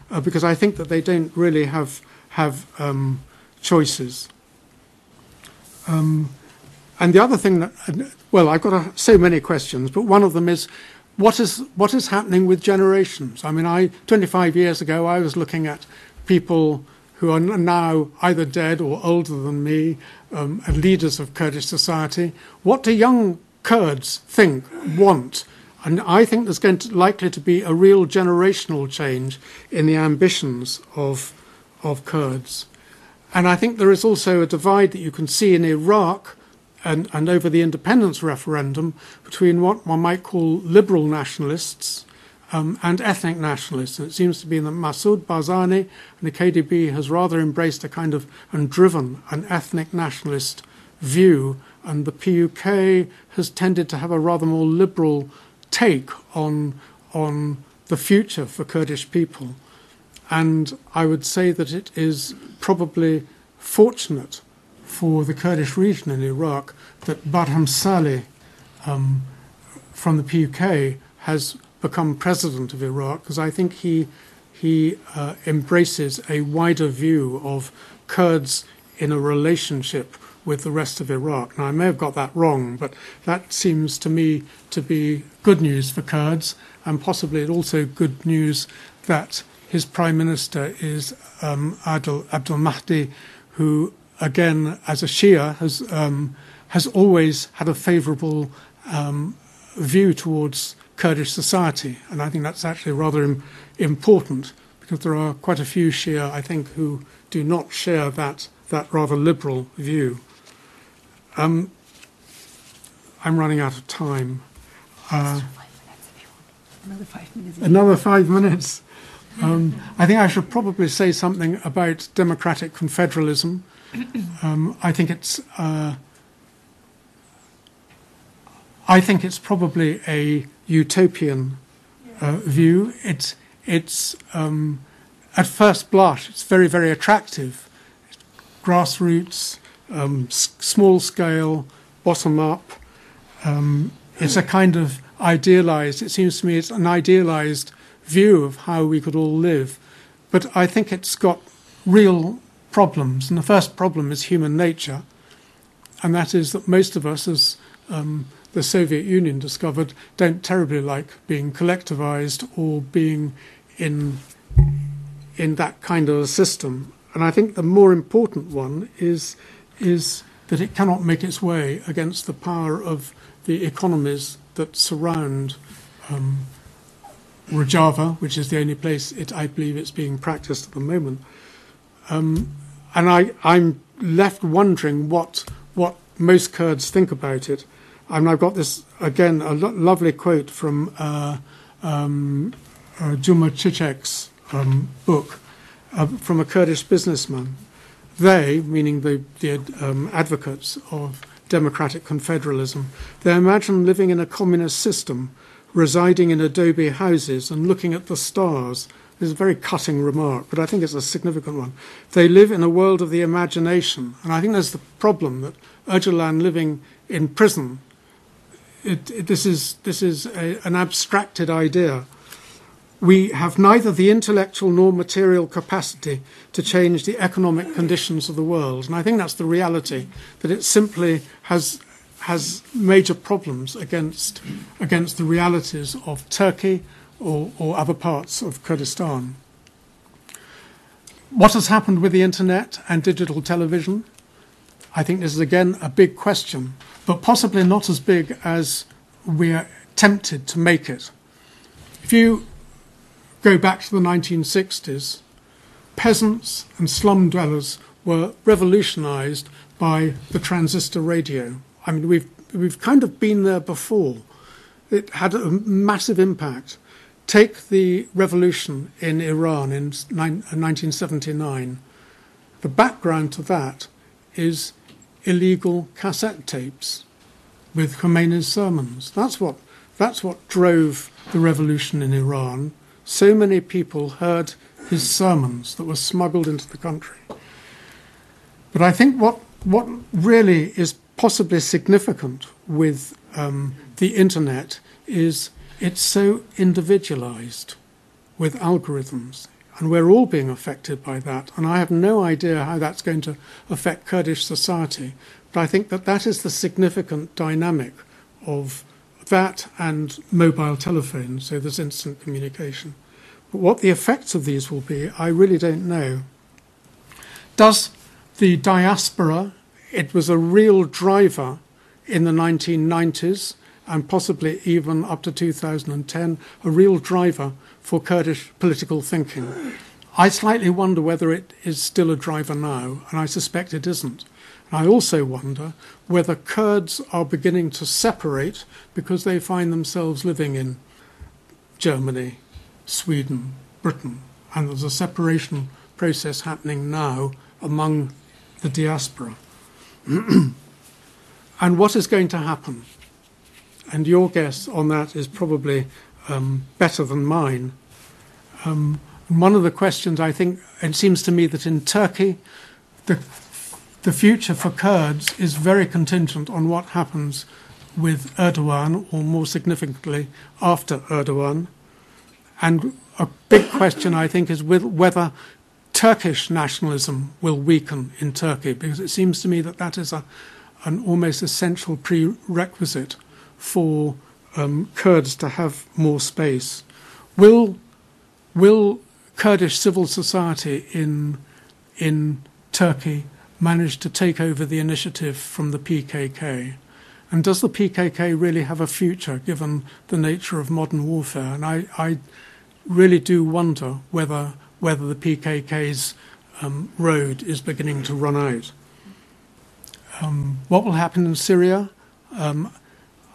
Speaker 2: uh, because I think that they don't really have have um, choices. Um, and the other thing that, well, I've got a, so many questions, but one of them is what is what is happening with generations? I mean, I 25 years ago I was looking at people who are now either dead or older than me, um, and leaders of Kurdish society. What do young Kurds think, want? And I think there's going to likely to be a real generational change in the ambitions of of Kurds. And I think there is also a divide that you can see in Iraq and, and over the independence referendum between what one might call liberal nationalists um, and ethnic nationalists. And it seems to be that Masoud Barzani and the KDP has rather embraced a kind of and driven an ethnic nationalist view, and the PUK has tended to have a rather more liberal take on on the future for Kurdish people. And I would say that it is probably fortunate for the Kurdish region in Iraq that Barham Saleh um, from the PUK has become president of Iraq because I think he he uh, embraces a wider view of Kurds in a relationship with the rest of Iraq. Now, I may have got that wrong, but that seems to me to be good news for Kurds, and possibly also good news that his prime minister is um, Adil Abdul Mahdi, who, again, as a Shia, has um, has always had a favourable um, view towards Kurdish society. And I think that's actually rather Im- important because there are quite a few Shia, I think, who do not share that, that rather liberal view. Um, I'm running out of time. Uh,
Speaker 1: Another five minutes.
Speaker 2: another five minutes. Um, I think I should probably say something about democratic confederalism. Um, I think it's. Uh, I think it's probably a utopian uh, view. It's it's um, at first blush, it's very very attractive, grassroots, um, s- small scale, bottom up. Um, it's a kind of idealized. It seems to me it's an idealized view of how we could all live, but I think it's got real problems. And the first problem is human nature, and that is that most of us, as um, the Soviet Union discovered, don't terribly like being collectivized or being in in that kind of a system. And I think the more important one is is that it cannot make its way against the power of the economies that surround um, Rojava, which is the only place it, I believe it's being practiced at the moment. Um, and I, I'm left wondering what what most Kurds think about it. I mean, I've got this again a lo- lovely quote from uh, um, uh, Cuma Çiçek's um, book uh, from a Kurdish businessman. They, meaning the, the um, advocates of democratic confederalism, they imagine living in a communist system, residing in adobe houses and looking at the stars. This is a very cutting remark, but I think it's a significant one. They live in a world of the imagination, and I think there's the problem that Öcalan living in prison. It, it, this is this is a, an abstracted idea. We have neither the intellectual nor material capacity to change the economic conditions of the world, and I think that's the reality. That it simply has has major problems against against the realities of Turkey or, or other parts of Kurdistan. What has happened with the internet and digital television? I think this is again a big question, but possibly not as big as we're tempted to make it. If you go back to the 1960s, peasants and slum dwellers were revolutionized by the transistor radio. I mean, we've, we've kind of been there before. It had a massive impact. Take the revolution in Iran in 1979. The background to that is illegal cassette tapes with Khomeini's sermons. That's what, that's what drove the revolution in Iran. So many people heard his sermons that were smuggled into the country. But I think what, what really is possibly significant with um, the internet is it's so individualized with algorithms. And we're all being affected by that. And I have no idea how that's going to affect Kurdish society. But I think that that is the significant dynamic of that and mobile telephones, so there's instant communication. But what the effects of these will be, I really don't know. Does the diaspora, it was a real driver in the 1990s and possibly even up to 2010, a real driver for Kurdish political thinking. I slightly wonder whether it is still a driver now, and I suspect it isn't. And I also wonder whether Kurds are beginning to separate because they find themselves living in Germany, Sweden, Britain, and there's a separation process happening now among the diaspora. and what is going to happen? And your guess on that is probably um, better than mine. Um, one of the questions I think, it seems to me that in Turkey, the, the future for Kurds is very contingent on what happens with Erdogan, or more significantly, after Erdogan. And a big question, I think, is with whether Turkish nationalism will weaken in Turkey, because it seems to me that that is a, an almost essential prerequisite for um, Kurds to have more space. Will will Kurdish civil society in in Turkey manage to take over the initiative from the PKK? And does the PKK really have a future given the nature of modern warfare? And I, I really do wonder whether, whether the PKK's um, road is beginning to run out. Um, what will happen in Syria? Um,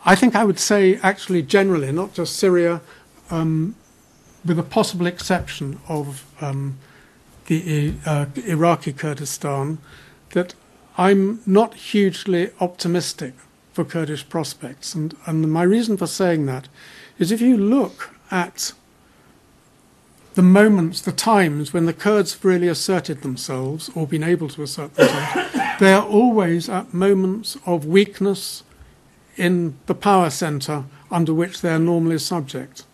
Speaker 2: I think I would say, actually, generally, not just Syria, um, with a possible exception of um, the uh, Iraqi Kurdistan, that I'm not hugely optimistic for Kurdish prospects. And, and my reason for saying that is if you look at the moments, the times when the Kurds have really asserted themselves or been able to assert themselves, they are always at moments of weakness in the power centre under which they are normally subject.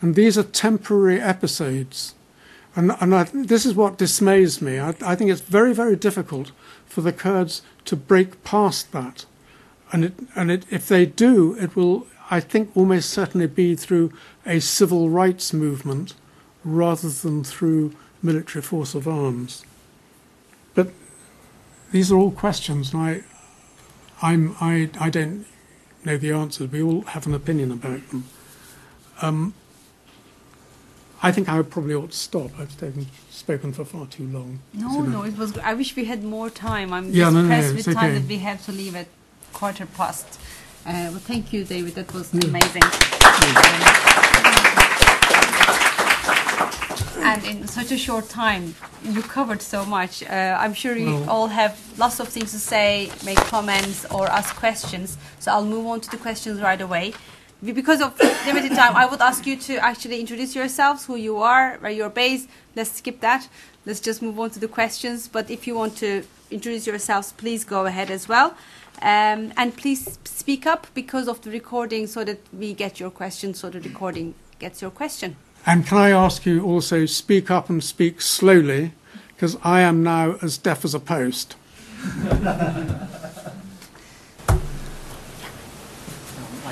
Speaker 2: And these are temporary episodes. And, and I, this is what dismays me. I, I think it's very, very difficult for the Kurds to break past that. And, it, and it, if they do, it will, I think, almost certainly be through a civil rights movement rather than through military force of arms. But these are all questions, and I, I'm, I, I don't know the answers. We all have an opinion about them. Um, I think I probably ought to stop. I've taken, spoken for far too long.
Speaker 1: No, no, it was. I wish we had more time. I'm
Speaker 2: Yeah,
Speaker 1: just
Speaker 2: no, no,
Speaker 1: pressed
Speaker 2: no,
Speaker 1: with
Speaker 2: it's
Speaker 1: time
Speaker 2: okay.
Speaker 1: that we have to leave at quarter past. Uh, well, thank you, David. That was
Speaker 2: Yeah.
Speaker 1: amazing. And in such a short time, you covered so much. Uh, I'm sure you
Speaker 2: Well-
Speaker 1: all have lots of things to say, make comments, or ask questions. So I'll move on to the questions right away. Because of limited time, I would ask you to actually introduce yourselves, who you are, where you're based. Let's skip that. Let's just move on to the questions. But if you want to introduce yourselves, please go ahead as well. Um, and please speak up because of the recording so that we get your question, so the recording gets your question.
Speaker 2: And can I ask you also speak up and speak slowly, because I am now as deaf as a post.
Speaker 3: I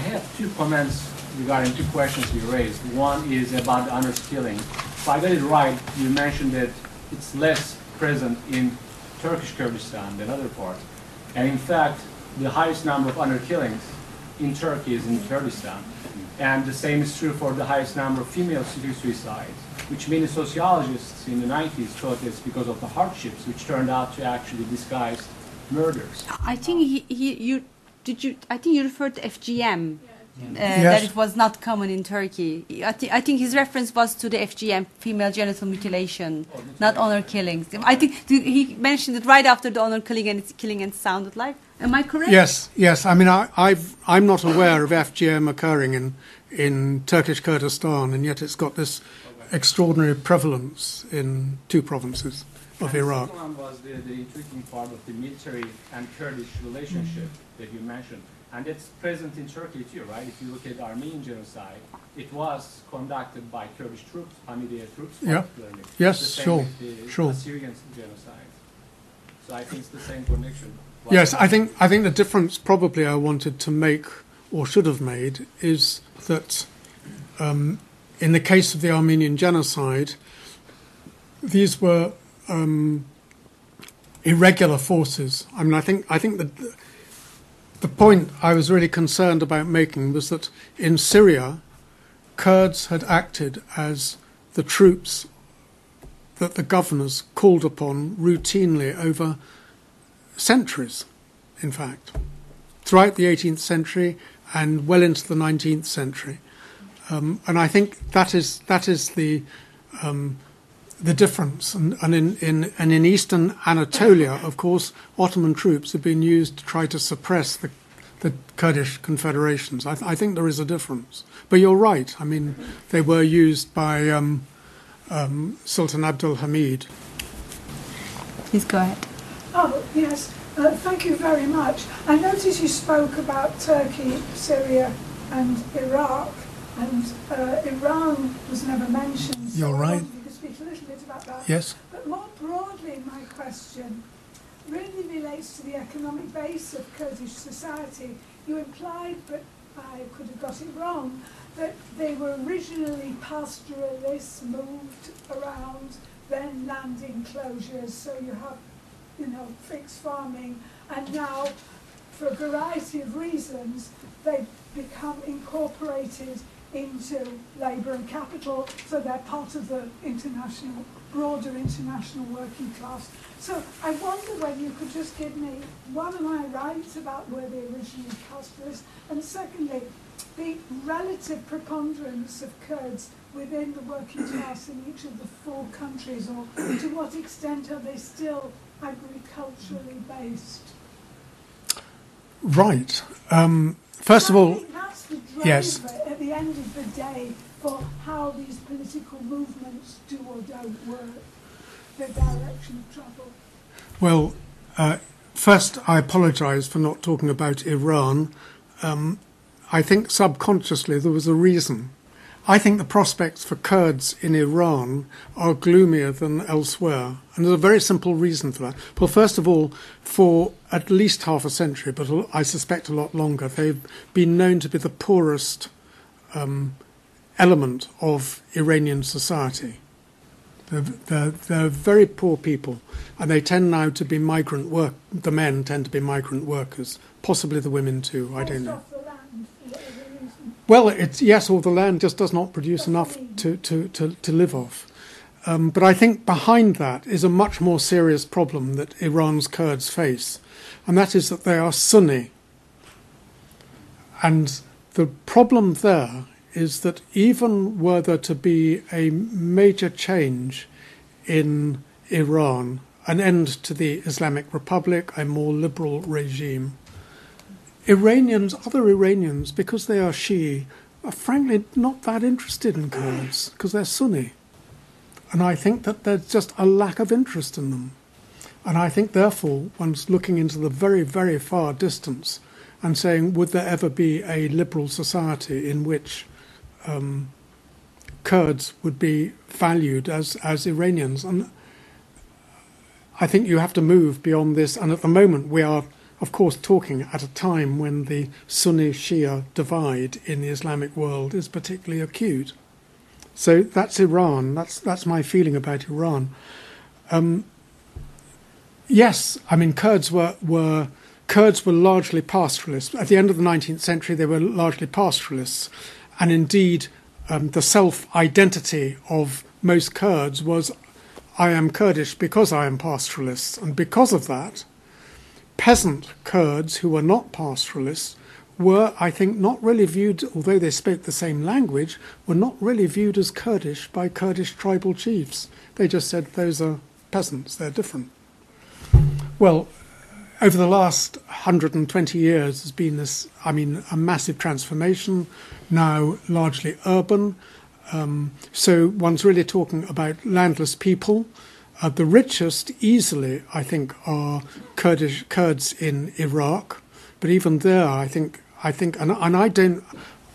Speaker 3: have two comments regarding two questions you raised. One is about the honor. If I got it right, you mentioned that it's less present in Turkish Kurdistan than other parts. And in fact, the highest number of honor killings in Turkey is in Kurdistan. And the same is true for the highest number of female suicides, which many sociologists in the 90s thought it's because of the hardships, which turned out to actually disguise murders.
Speaker 1: I think he, he you did you I think you referred to FGM. Uh,
Speaker 2: Yes.
Speaker 1: That it was not common in Turkey. I, thi- I think his reference was to the FGM, female genital mutilation, not honor killings. I think th- he mentioned it right after the honor killing and it's killing and sounded like. Am I correct?
Speaker 2: Yes, yes. I mean, I, I've, I'm not aware of FGM occurring in, in Turkish Kurdistan, and yet it's got this extraordinary prevalence in two provinces of
Speaker 3: And
Speaker 2: Iraq.
Speaker 3: The second one was the, the intriguing part of the military and Kurdish relationship that you mentioned. And it's present in Turkey too, right? If you look at Armenian genocide, it was conducted by Kurdish troops, Hamidiye troops
Speaker 2: Yeah. Yes,
Speaker 3: the same
Speaker 2: sure,
Speaker 3: with the
Speaker 2: sure.
Speaker 3: Assyrian genocide. So I think it's the same connection.
Speaker 2: Yes, I think I think the difference probably I wanted to make or should have made is that um, in the case of the Armenian genocide, these were um, irregular forces. I mean, I think I think that the, the point I was really concerned about making was that in Syria, Kurds had acted as the troops that the governors called upon routinely over centuries, in fact, throughout the 18th century and well into the 19th century. Um, and I think that is that is the um, the difference. And, and in, in and in eastern Anatolia, of course, Ottoman troops have been used to try to suppress the the Kurdish confederations. I, th- I think there is a difference. But you're right. I mean, they were used by um, um, Sultan Abdul Hamid.
Speaker 1: Please go ahead.
Speaker 4: Oh, yes. Uh, thank you very much. I noticed you spoke about Turkey, Syria, and Iraq, and uh, Iran was never mentioned. so
Speaker 2: You're right.
Speaker 4: You could speak a little bit about that.
Speaker 2: Yes.
Speaker 4: But more broadly, my question really relates to the economic base of Kurdish society. You implied, but I could have got it wrong, that they were originally pastoralists, moved around, then land enclosures, so you have, you know, fixed farming, and now for a variety of reasons, they've become incorporated into labour and capital, so they're part of the international, broader international working class. So I wonder whether you could just give me, one, am I right about where the original originally capitalist, and secondly, the relative preponderance of Kurds within the working class in each of the four countries, or to what extent are they still agriculturally based?
Speaker 2: Right. Um, first of all,
Speaker 4: that's the driver
Speaker 2: yes.
Speaker 4: at the end of the day for how these political movements do or don't work, the direction of travel.
Speaker 2: Well, uh, first, I apologise for not talking about Iran. Um, I think subconsciously there was a reason. I think the prospects for Kurds in Iran are gloomier than elsewhere. And there's a very simple reason for that. Well, first of all, for at least half a century, but I suspect a lot longer, they've been known to be the poorest um, element of Iranian society. They're, they're, they're, very poor people, and they tend now to be migrant work. The men tend to be migrant workers, possibly the women too. I don't know. Well, it's yes, all the land just does not produce enough to, to, to, to live off. Um, but I think behind that is a much more serious problem that Iran's Kurds face, and that is that they are Sunni. And the problem there is that even were there to be a major change in Iran, an end to the Islamic Republic, a more liberal regime, Iranians, other Iranians, because they are Shia, are frankly not that interested in Kurds because they're Sunni. And I think that there's just a lack of interest in them. And I think, therefore, one's looking into the very, very far distance and saying, would there ever be a liberal society in which um, Kurds would be valued as, as Iranians? And I think you have to move beyond this. And at the moment, we are of course, talking at a time when the Sunni Shia divide in the Islamic world is particularly acute. So that's Iran. That's that's my feeling about Iran. Um, yes, I mean Kurds were were Kurds were largely pastoralists. At the end of the 19th century, they were largely pastoralists, and indeed, um, the self-identity of most Kurds was, "I am Kurdish because I am pastoralist," and because of that, peasant Kurds who were not pastoralists were, I think, not really viewed, although they spoke the same language, were not really viewed as Kurdish by Kurdish tribal chiefs. They just said, those are peasants, they're different. Well, over the last 120 years, there's been this, I mean, a massive transformation, now largely urban. Um, so one's really talking about landless people uh, the richest, easily, I think, are Kurdish Kurds in Iraq, but even there, I think, I think, and, and I don't.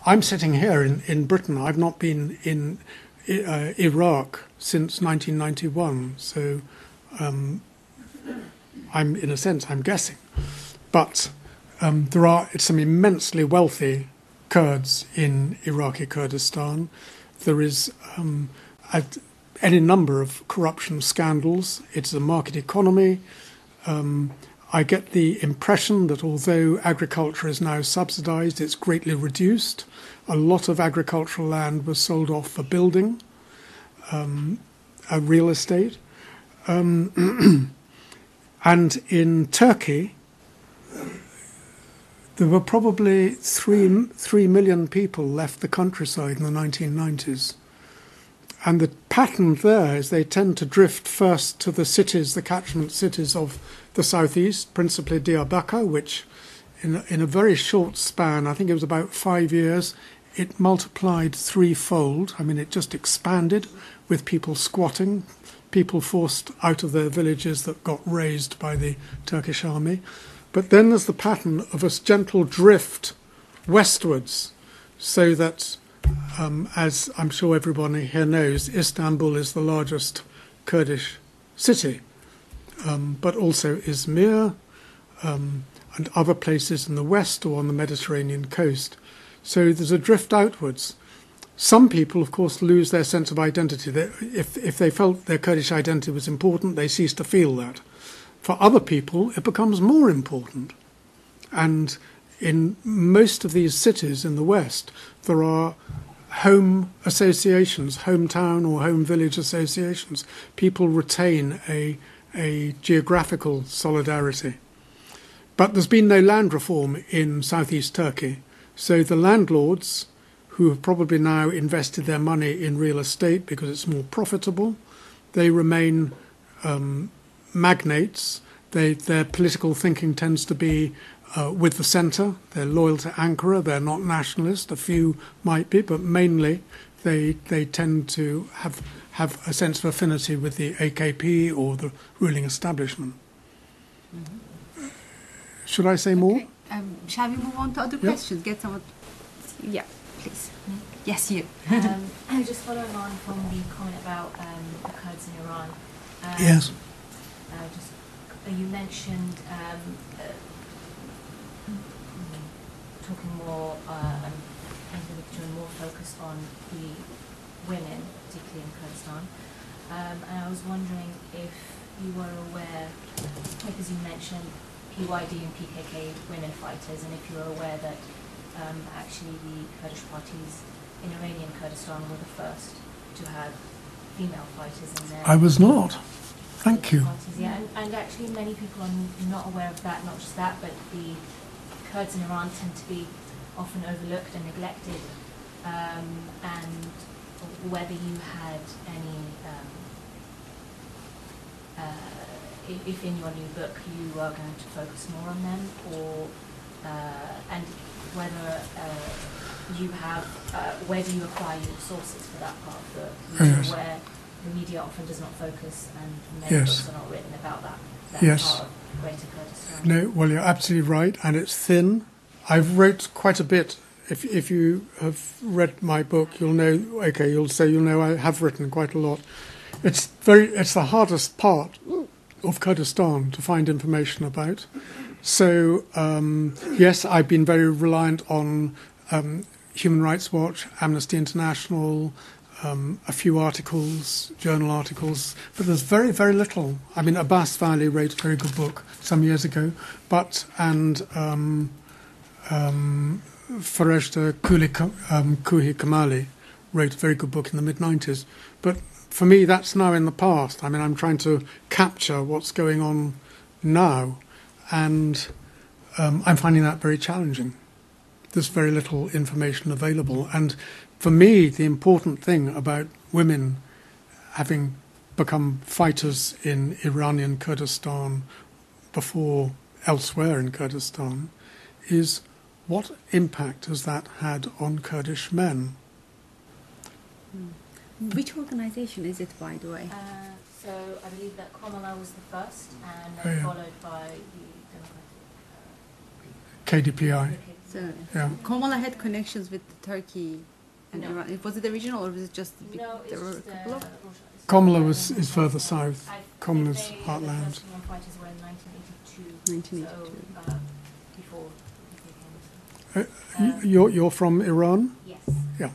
Speaker 2: I'm sitting here in, in Britain. I've not been in uh, Iraq since 1991, so um, I'm, in a sense, I'm guessing. But um, there are some immensely wealthy Kurds in Iraqi Kurdistan. There is um, any number of corruption scandals. It's a market economy. Um, I get the impression that although agriculture is now subsidized, it's greatly reduced. A lot of agricultural land was sold off for building, um, uh, real estate. Um, and in Turkey, there were probably three, three million people left the countryside in the 1990s. And the pattern there is they tend to drift first to the cities, the catchment cities of the southeast, principally Diyarbakir, which in, in a very short span, I think it was about five years, it multiplied threefold. I mean, it just expanded with people squatting, people forced out of their villages that got razed by the Turkish army. But then there's the pattern of a gentle drift westwards, so that um, as I'm sure everybody here knows, Istanbul is the largest Kurdish city, um, but also Izmir um, and other places in the west or on the Mediterranean coast. So there's a drift outwards. Some people, of course, lose their sense of identity. They, if, if they felt their Kurdish identity was important, they cease to feel that. For other people, it becomes more important. And in most of these cities in the West, there are home associations, hometown or home village associations. People retain a, a geographical solidarity. But there's been no land reform in southeast Turkey. So the landlords, who have probably now invested their money in real estate because it's more profitable, they remain um, magnates. They, their political thinking tends to be uh, with the centre. They're loyal to Ankara. They're not nationalist. A few might be, but mainly they they tend to have have a sense of affinity with the AKP or the ruling establishment. Mm-hmm. Should I say more?
Speaker 1: Um, shall we move on to other yep. questions? Get some. Yeah, please. Yes, you.
Speaker 5: um, just following on from the comment about um, the Kurds in Iran.
Speaker 2: Um, yes.
Speaker 5: Uh, just uh, you mentioned um, uh, talking more uh, and doing more focus on the women, particularly in Kurdistan. Um, and I was wondering if you were aware, because you mentioned PYD and PKK women fighters, and if you were aware that um, actually the Kurdish parties in Iranian Kurdistan were the first to have female fighters in there.
Speaker 2: I was not. Thank you.
Speaker 5: Parties, yeah, and, and actually many people are not aware of that, not just that, but the Kurds in Iran tend to be often overlooked and neglected, um, and whether you had any, um, uh, if in your new book you are going to focus more on them, or uh, and whether uh, you have, uh, where do you acquire your sources for that part of the yes. where the media often does not focus and many yes. books are not written about that, that yes. part Greater Kurdistan.
Speaker 2: No, well, you're absolutely right, and it's thin. I've wrote quite a bit. If if you have read my book, you'll know. Okay, you'll say you'll know I have written quite a lot. It's very. It's the hardest part of Kurdistan to find information about. So um, yes, I've been very reliant on um, Human Rights Watch, Amnesty International, um, a few articles, journal articles, but there's very, very little. I mean, Abbas Vali wrote a very good book some years ago, but, and um, um, Fareshta um, Koohi-Kamali wrote a very good book in the mid 90s. But for me, that's now in the past. I mean, I'm trying to capture what's going on now, and um, I'm finding that very challenging. There's very little information available, and for me, the important thing about women having become fighters in Iranian Kurdistan before elsewhere in Kurdistan is what impact has that had on Kurdish men?
Speaker 1: Hmm. Which organization is it, by the way?
Speaker 5: Uh, so I believe that Komala was the first, and then oh, yeah. followed by
Speaker 2: the Democratic. Uh, KDPI.
Speaker 1: So yeah. Komala had connections with Turkey and no. Iran. Was it the original or was it just the,
Speaker 5: no,
Speaker 1: there were
Speaker 5: a couple of?
Speaker 2: Komala was is further south. Komala's heartland.
Speaker 5: The fighters were in 1982. 1982. So, uh, before.
Speaker 2: Uh, um, you're you're from Iran.
Speaker 5: Yes.
Speaker 2: Yeah.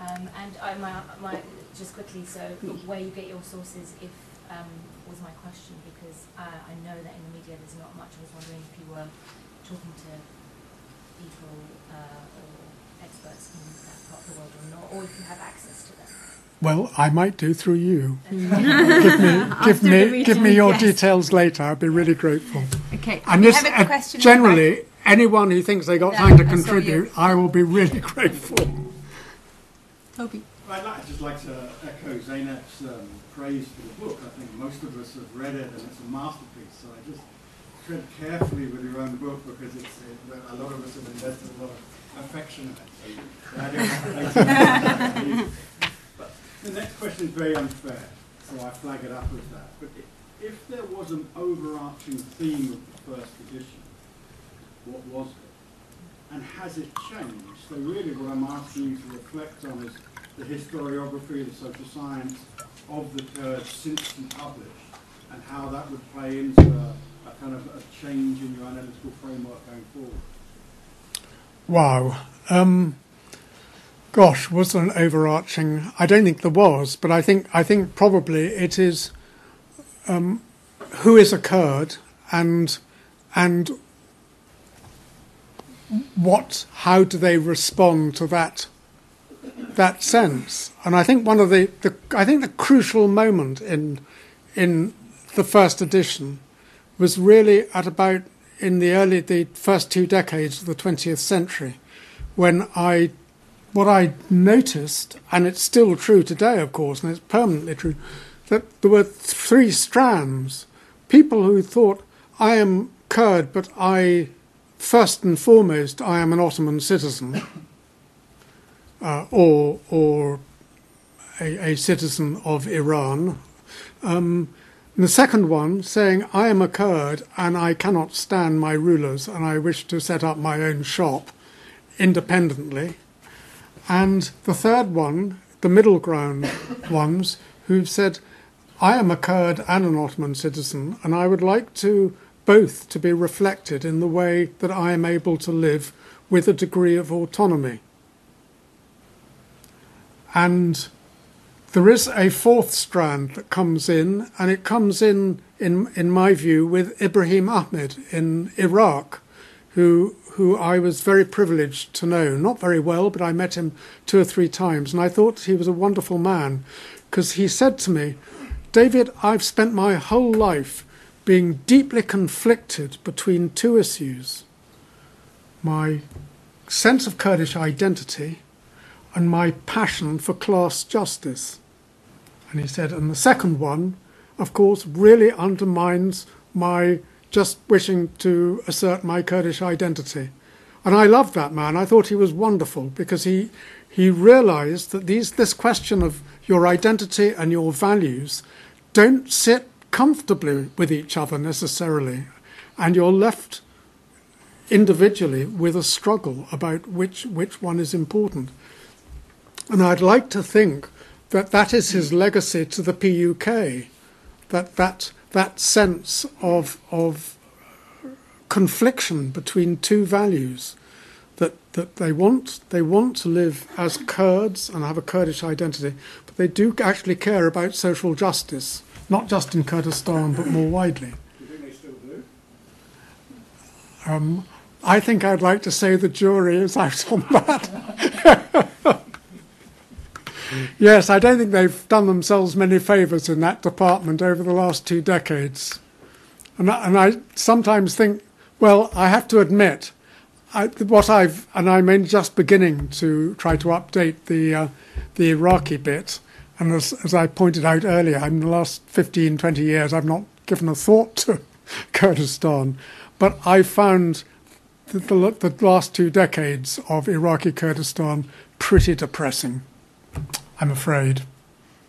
Speaker 5: Um, and I, my, my, just quickly, so where you get your sources, if um, was my question, because uh, I know that in the media there's not much. I was wondering if you were talking to people uh, or experts in that part of the world or not, or if you have access to them.
Speaker 2: Well, I might do through you. give me, give me, give me your yes. details later. I'd be really grateful.
Speaker 1: Okay.
Speaker 2: And this, uh, generally, anyone who thinks they got no, time to contribute, I will be really grateful.
Speaker 1: Toby.
Speaker 6: I'd like, just like to echo Zainab's um, praise for the book. I think most of us have read it, and it's a masterpiece. So I just tread carefully with your own book because it's it, a lot of us have invested a lot of affection in it. So but the next question is very unfair, so I flag it up as that. But if there was an overarching theme of the first edition, what was it? And has it changed? So really what I'm asking you to reflect on is the historiography, the social science of the Kurds since you published, and how that would play into a, a kind of a change in your analytical framework going forward.
Speaker 2: Wow. Um, gosh, was there an overarching? I don't think there was, but I think I think probably it is. Um, who is a Kurd, and and what, how do they respond to that that sense? And I think one of the, the I think the crucial moment in in the first edition was really at about in the early the first two decades of the 20th century when I what I noticed and it's still true today of course and it's permanently true that there were three strands. People who thought I am Kurd but I first and foremost I am an Ottoman citizen uh, or or a, a citizen of Iran um, the second one saying, I am a Kurd and I cannot stand my rulers and I wish to set up my own shop independently. And the third one, the middle ground ones, who've said, I am a Kurd and an Ottoman citizen and I would like to both to be reflected in the way that I am able to live with a degree of autonomy. And there is a fourth strand that comes in, and it comes in, in, in my view, with Ibrahim Ahmed in Iraq, who, who I was very privileged to know. Not very well, but I met him two or three times, and I thought he was a wonderful man because he said to me, David, I've spent my whole life being deeply conflicted between two issues my sense of Kurdish identity and my passion for class justice. And he said, and the second one, of course, really undermines my just wishing to assert my Kurdish identity. And I loved that man. I thought he was wonderful because he, he realized that these, this question of your identity and your values don't sit comfortably with each other necessarily. And you're left individually with a struggle about which, which one is important. And I'd like to think that that is his legacy to the PUK, that that, that sense of, of confliction between two values, that, that they, want, they want to live as Kurds and have a Kurdish identity, but they do actually care about social justice, not just in Kurdistan, but more widely.
Speaker 6: Do you think they still do?
Speaker 2: Um, I think I'd like to say the jury is out on that. yes, I don't think they've done themselves many favours in that department over the last two decades. And I, and I sometimes think, well, I have to admit, I, what I've, and I'm just beginning to try to update the, uh, the Iraqi bit. And as, as I pointed out earlier, in the last 15, 20 years, I've not given a thought to Kurdistan. But I found the, the, the last two decades of Iraqi Kurdistan pretty depressing. I'm afraid.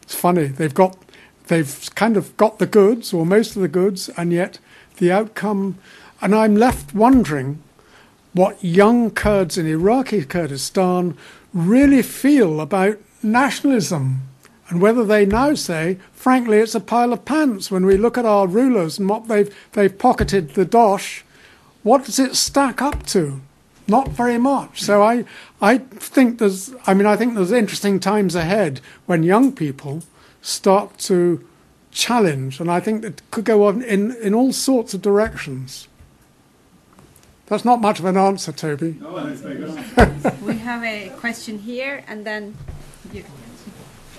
Speaker 2: It's funny. They've got, they've kind of got the goods, or most of the goods, and yet the outcome. And I'm left wondering what young Kurds in Iraqi Kurdistan really feel about nationalism and whether they now say, frankly, it's a pile of pants when we look at our rulers and what they've, they've pocketed the dosh, what does it stack up to? Not very much. So I, I think there's, I mean, I think there's interesting times ahead when young people start to challenge, and I think it could go on in, in all sorts of directions. That's not much of an answer, Toby.
Speaker 6: No, I don't think
Speaker 1: we have a question here, and then you,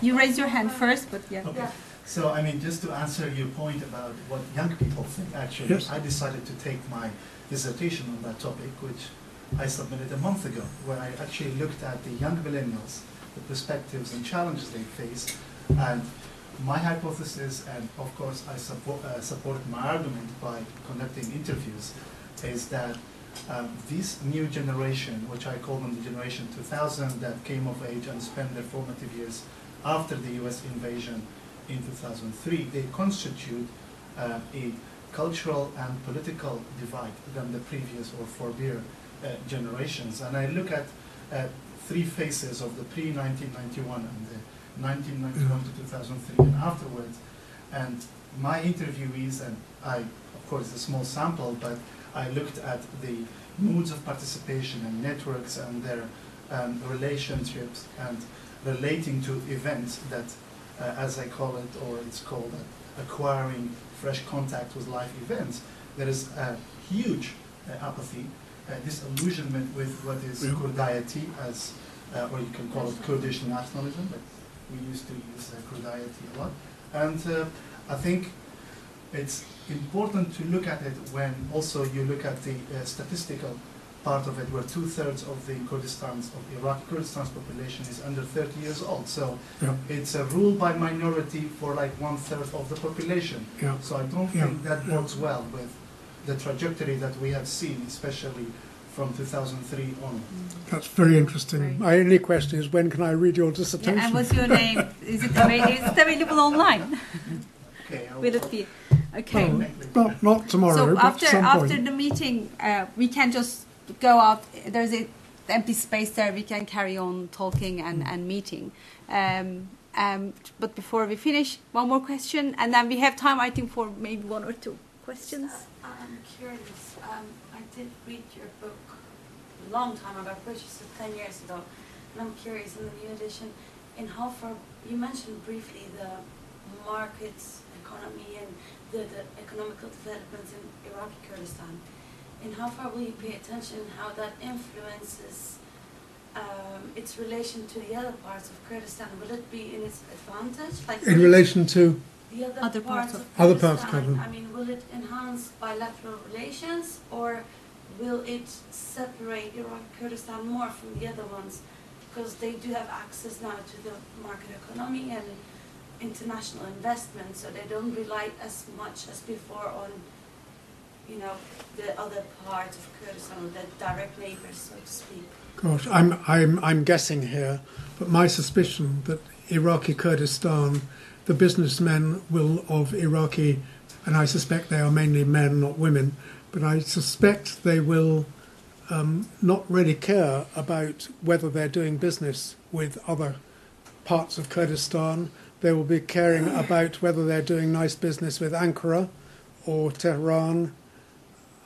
Speaker 1: you raise your hand first, but yeah.
Speaker 7: Okay. So, I mean, just to answer your point about what young people think, actually,
Speaker 2: Yes.
Speaker 7: I decided to take my dissertation on that topic, which I submitted a month ago, where I actually looked at the young millennials, the perspectives and challenges they face, and my hypothesis, and of course I support, uh, supported my argument by conducting interviews, is that um, this new generation, which I call them the generation 2000, that came of age and spent their formative years after the US invasion in 2003, they constitute uh, a cultural and political divide than the previous or forbear uh, generations. And I look at uh, three phases of the pre-1991 and the 1991 to 2003 and afterwards. And my interviewees, and I, of course, a small sample, but I looked at the moods of participation and networks and their um, relationships and relating to events that, uh, as I call it, or it's called uh, acquiring fresh contact with life events, there is a huge uh, apathy uh, disillusionment with what is
Speaker 2: Yeah.
Speaker 7: Kurdayati as, uh, or you can call it Kurdish nationalism, but we used to use uh, Kurdayati a lot. And uh, I think it's important to look at it when also you look at the uh, statistical part of it, where two thirds of the Kurdistan's of Iraqi Kurdistan's population is under 30 years old. So
Speaker 2: Yeah.
Speaker 7: it's a rule by minority for like one third of the population.
Speaker 2: Yeah.
Speaker 7: So I don't
Speaker 2: Yeah.
Speaker 7: think that
Speaker 2: Yeah.
Speaker 7: works well with the trajectory that we have seen, especially from 2003 on.
Speaker 2: That's very interesting. My only question is when can I read your dissertation?
Speaker 1: Yeah, and what's your name? Is it, it available online?
Speaker 7: Okay,
Speaker 1: Will it be? Okay.
Speaker 2: Well, not, not tomorrow,
Speaker 1: so
Speaker 2: but
Speaker 1: after
Speaker 2: at some
Speaker 1: after
Speaker 2: point.
Speaker 1: the meeting, uh, we can just go out. There's an empty space there. We can carry on talking and, and meeting. Um, um, but before we finish, one more question, and then we have time, I think, for maybe one or two questions.
Speaker 8: I'm curious. Um, I did read your book a long time ago. I purchased it 10 years ago. And I'm curious in the new edition, in how far, you mentioned briefly the markets, economy, and the, the economical developments in Iraqi Kurdistan. In how far will you pay attention how that influences um, its relation to the other parts of Kurdistan? Will it be in its advantage? Like
Speaker 2: In relation to,
Speaker 8: the other,
Speaker 1: Other
Speaker 8: parts,
Speaker 1: parts
Speaker 8: of,
Speaker 2: Other parts
Speaker 8: Kurdistan,
Speaker 2: covered.
Speaker 8: I mean, will it enhance bilateral relations or will it separate Iraq Kurdistan more from the other ones? Because they do have access now to the market economy and international investment, so they don't rely as much as before on, you know, the other parts of Kurdistan, the direct neighbors, so to speak.
Speaker 2: gosh, I'm, I'm, I'm guessing here, but my suspicion that Iraqi Kurdistan, the businessmen will of Iraqi, and I suspect they are mainly men, not women, but I suspect they will um, not really care about whether they're doing business with other parts of Kurdistan. They will be caring about whether they're doing nice business with Ankara or Tehran.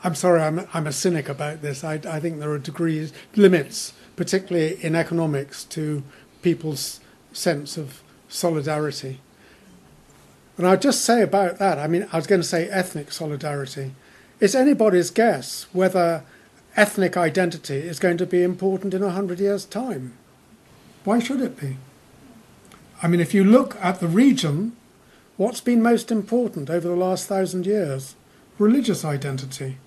Speaker 2: I'm sorry, I'm, I'm a cynic about this. I, I think there are degrees, limits, particularly in economics, to people's sense of solidarity. And I'll just say about that, I mean, I was going to say ethnic solidarity. It's anybody's guess whether ethnic identity is going to be important in a hundred years' time. Why should it be? I mean, if you look at the region, what's been most important over the last thousand years? Religious identity.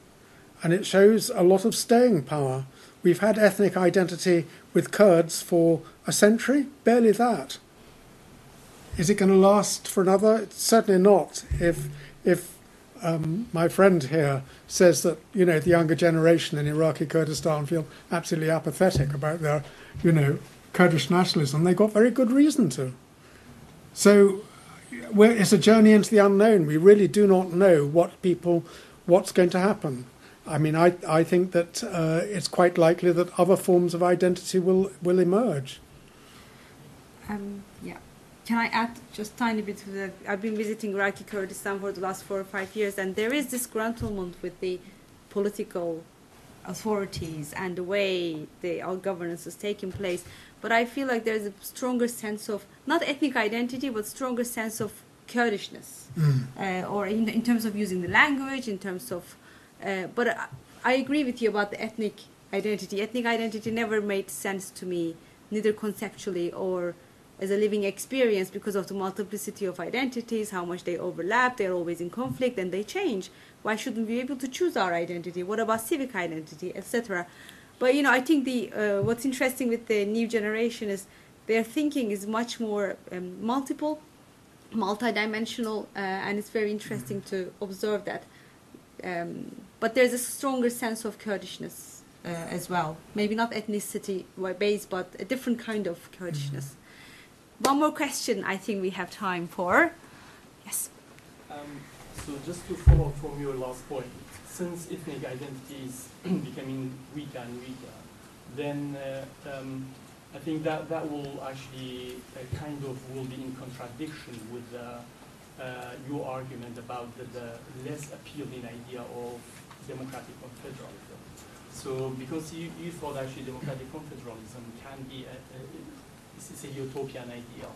Speaker 2: And it shows a lot of staying power. We've had ethnic identity with Kurds for a century, barely that. Is it going to last for another? It's certainly not. If if um, my friend here says that you know the younger generation in Iraqi Kurdistan feel absolutely apathetic about their you know Kurdish nationalism, they've got very good reason to. So it's a journey into the unknown. We really do not know what people, what's going to happen. I mean, I, I think that uh, it's quite likely that other forms of identity will, will emerge.
Speaker 1: Um. Can I add just tiny bit to that? I've been visiting Iraqi Kurdistan for the last four or five years, and there is disgruntlement with the political authorities and the way the our governance is taking place. But I feel like there's a stronger sense of not ethnic identity, but stronger sense of Kurdishness, uh, or in, in terms of using the language, in terms of. Uh, but I, I agree with you about the ethnic identity. Ethnic identity never made sense to me, neither conceptually or as a living experience because of the multiplicity of identities, how much they overlap, they're always in conflict and they change. Why shouldn't we be able to choose our identity? What about civic identity, etc.? But you know, I think the uh, what's interesting with the new generation is their thinking is much more um, multiple, multidimensional, uh, and it's very interesting to observe that. Um, but there's a stronger sense of Kurdishness uh, as well. Maybe not ethnicity based, but a different kind of Kurdishness. One more question I think we have time for. Yes.
Speaker 9: Um, so just to follow up from your last point, since ethnic identity is becoming weaker and weaker, then uh, um, I think that that will actually uh, kind of will be in contradiction with uh, your argument about the, the less appealing idea of democratic confederalism. So because you, you thought actually democratic confederalism can be a, a, it's a utopian ideal.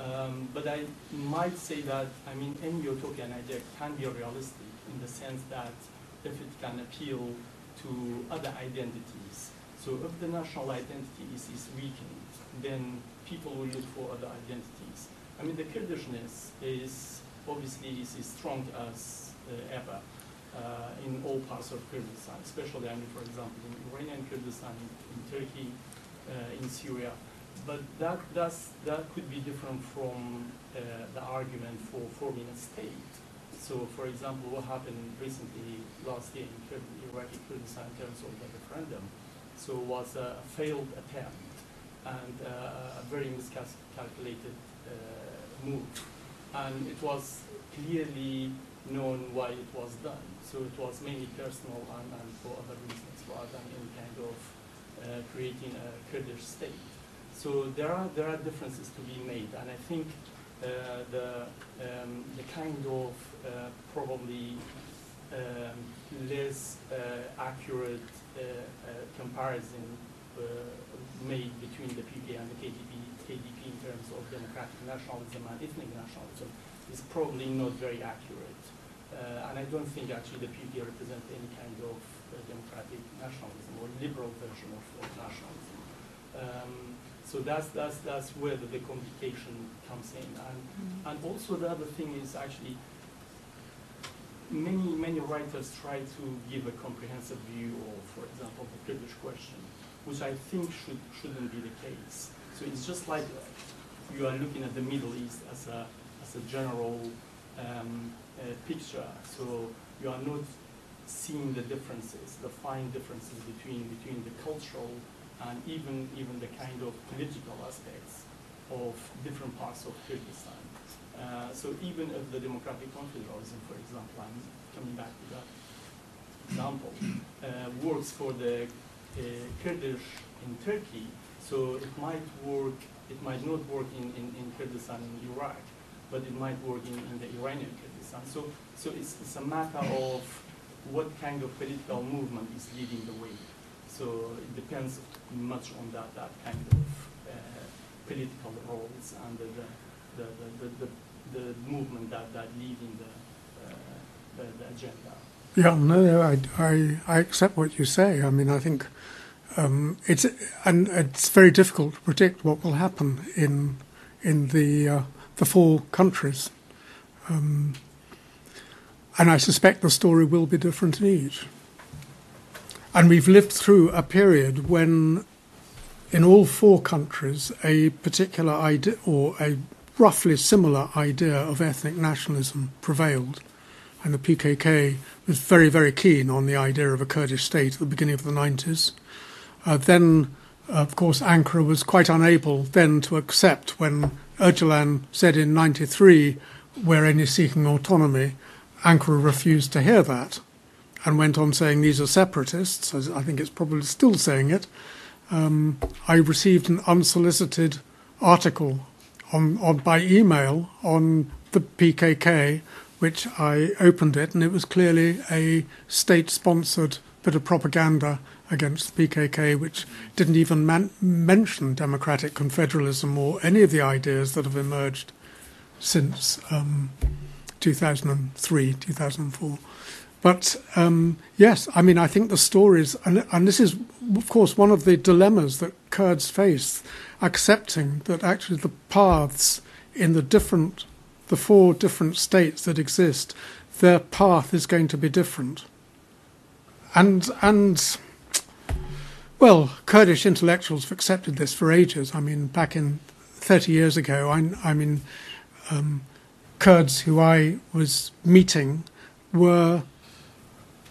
Speaker 9: Um, but I might say that, I mean, any utopian idea can be realistic in the sense that if it can appeal to other identities. So if the national identity is, is weakened, then people will look for other identities. I mean, the Kurdishness is obviously is as strong as uh, ever uh, in all parts of Kurdistan, especially, I mean, for example, in Iranian Kurdistan, in, in Turkey, uh, in Syria. But that, that's, that could be different from uh, the argument for forming a state. So, for example, what happened recently last year in Iraqi Kurdistan in terms of the referendum, so was a failed attempt and uh, a very miscalculated uh, move. And it was clearly known why it was done. So it was mainly personal and, and for other reasons rather than any kind of uh, creating a Kurdish state. So there are, there are differences to be made. And I think uh, the, um, the kind of uh, probably um, less uh, accurate uh, uh, comparison made between the PK and the KDP, KDP in terms of democratic nationalism and ethnic nationalism is probably not very accurate. Uh, and I don't think actually the PK represents any kind of uh, democratic nationalism or liberal version of, of nationalism. Um, so that's, that's, that's where the, the complication comes in. And, mm -hmm. and also the other thing is actually many, many writers try to give a comprehensive view of, for example, the Kurdish question which I think should, shouldn't be the case. So it's just like you are looking at the Middle East as a, as a general um, uh, picture. So you are not seeing the differences, the fine differences between, between the cultural and even, even the kind of political aspects of different parts of Kurdistan. Uh, so even if the Democratic Confederalism, for example, I'm coming back to that example, uh, works for the uh, Kurdish in Turkey, so it might work, it might not work in, in, in Kurdistan in Iraq, but it might work in, in the Iranian Kurdistan. So, so it's, it's a matter of what kind of political movement is leading the way. So it depends much on that, that kind of uh, political roles and the, the, the, the, the, the movement that, that leading the, uh, the, the agenda.
Speaker 2: Yeah, no, I, I, I accept what you say. I mean, I think um, it's and it's very difficult to predict what will happen in in the uh, the four countries, um, and I suspect the story will be different in each. And we've lived through a period when, in all four countries, a particular idea or a roughly similar idea of ethnic nationalism prevailed and the PKK was very, very keen on the idea of a Kurdish state at the beginning of the 90s. Uh, then, of course, Ankara was quite unable then to accept when Öcalan said in 93, we're only seeking autonomy. Ankara refused to hear that and went on saying these are separatists, as I think it's probably still saying it. Um, I received an unsolicited article on, on by email on the PKK which I opened it, and it was clearly a state sponsored bit of propaganda against the PKK, which didn't even man- mention democratic confederalism or any of the ideas that have emerged since um, 2003, 2004. But um, yes, I mean, I think the stories, and, and this is, of course, one of the dilemmas that Kurds face, accepting that actually the paths in the different the four different states that exist, their path is going to be different. And, and well, Kurdish intellectuals have accepted this for ages. I mean, back in 30 years ago, I, I mean, um, Kurds who I was meeting were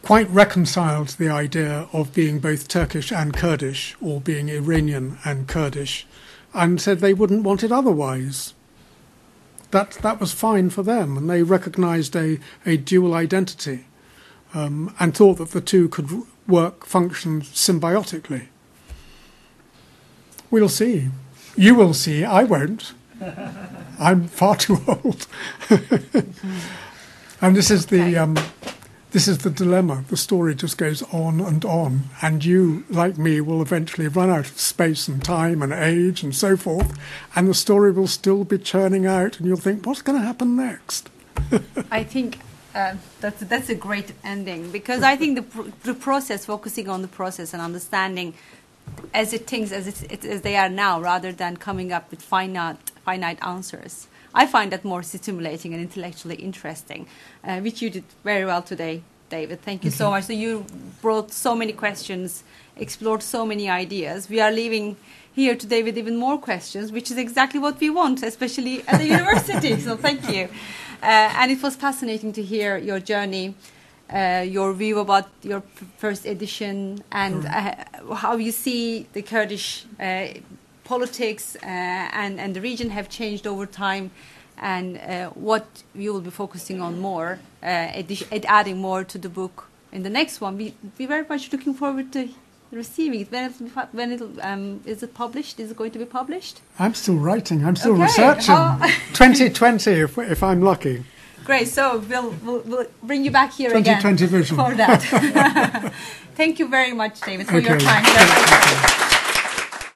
Speaker 2: quite reconciled to the idea of being both Turkish and Kurdish, or being Iranian and Kurdish, and said they wouldn't want it otherwise that that was fine for them, and they recognised a, a dual identity um, and thought that the two could work function symbiotically. We'll see. You will see. I won't. I'm far too old. and this is the um, this is the dilemma. The story just goes on and on, and you, like me, will eventually run out of space and time and age and so forth, and the story will still be churning out, and you'll think, what's going to happen next?
Speaker 1: I think Uh, that's that's a great ending because I think the pr- the process, focusing on the process and understanding as it things as it, it, as they are now, rather than coming up with finite finite answers. I find that more stimulating and intellectually interesting, uh, which you did very well today, David. Thank you so much. So you brought so many questions, explored so many ideas. We are leaving here today with even more questions, which is exactly what we want, especially at the university. So thank you. Uh, and it was fascinating to hear your journey, uh, your view about your first edition, and uh, how you see the Kurdish uh, politics uh, and, and the region have changed over time, and uh, what you will be focusing on more, uh, addi- adding more to the book in the next one. We, we very much looking forward to receiving it. When, it, when it, um, is it published? Is it going to be published?
Speaker 2: I'm still writing. I'm still
Speaker 1: Okay,
Speaker 2: researching.
Speaker 1: how-
Speaker 2: 2020, if, if I'm lucky.
Speaker 1: Great. So we'll, we'll, we'll bring you back here
Speaker 2: 2020
Speaker 1: again
Speaker 2: vision.
Speaker 1: for that. Thank you very much, David, for your
Speaker 2: Okay.
Speaker 1: time.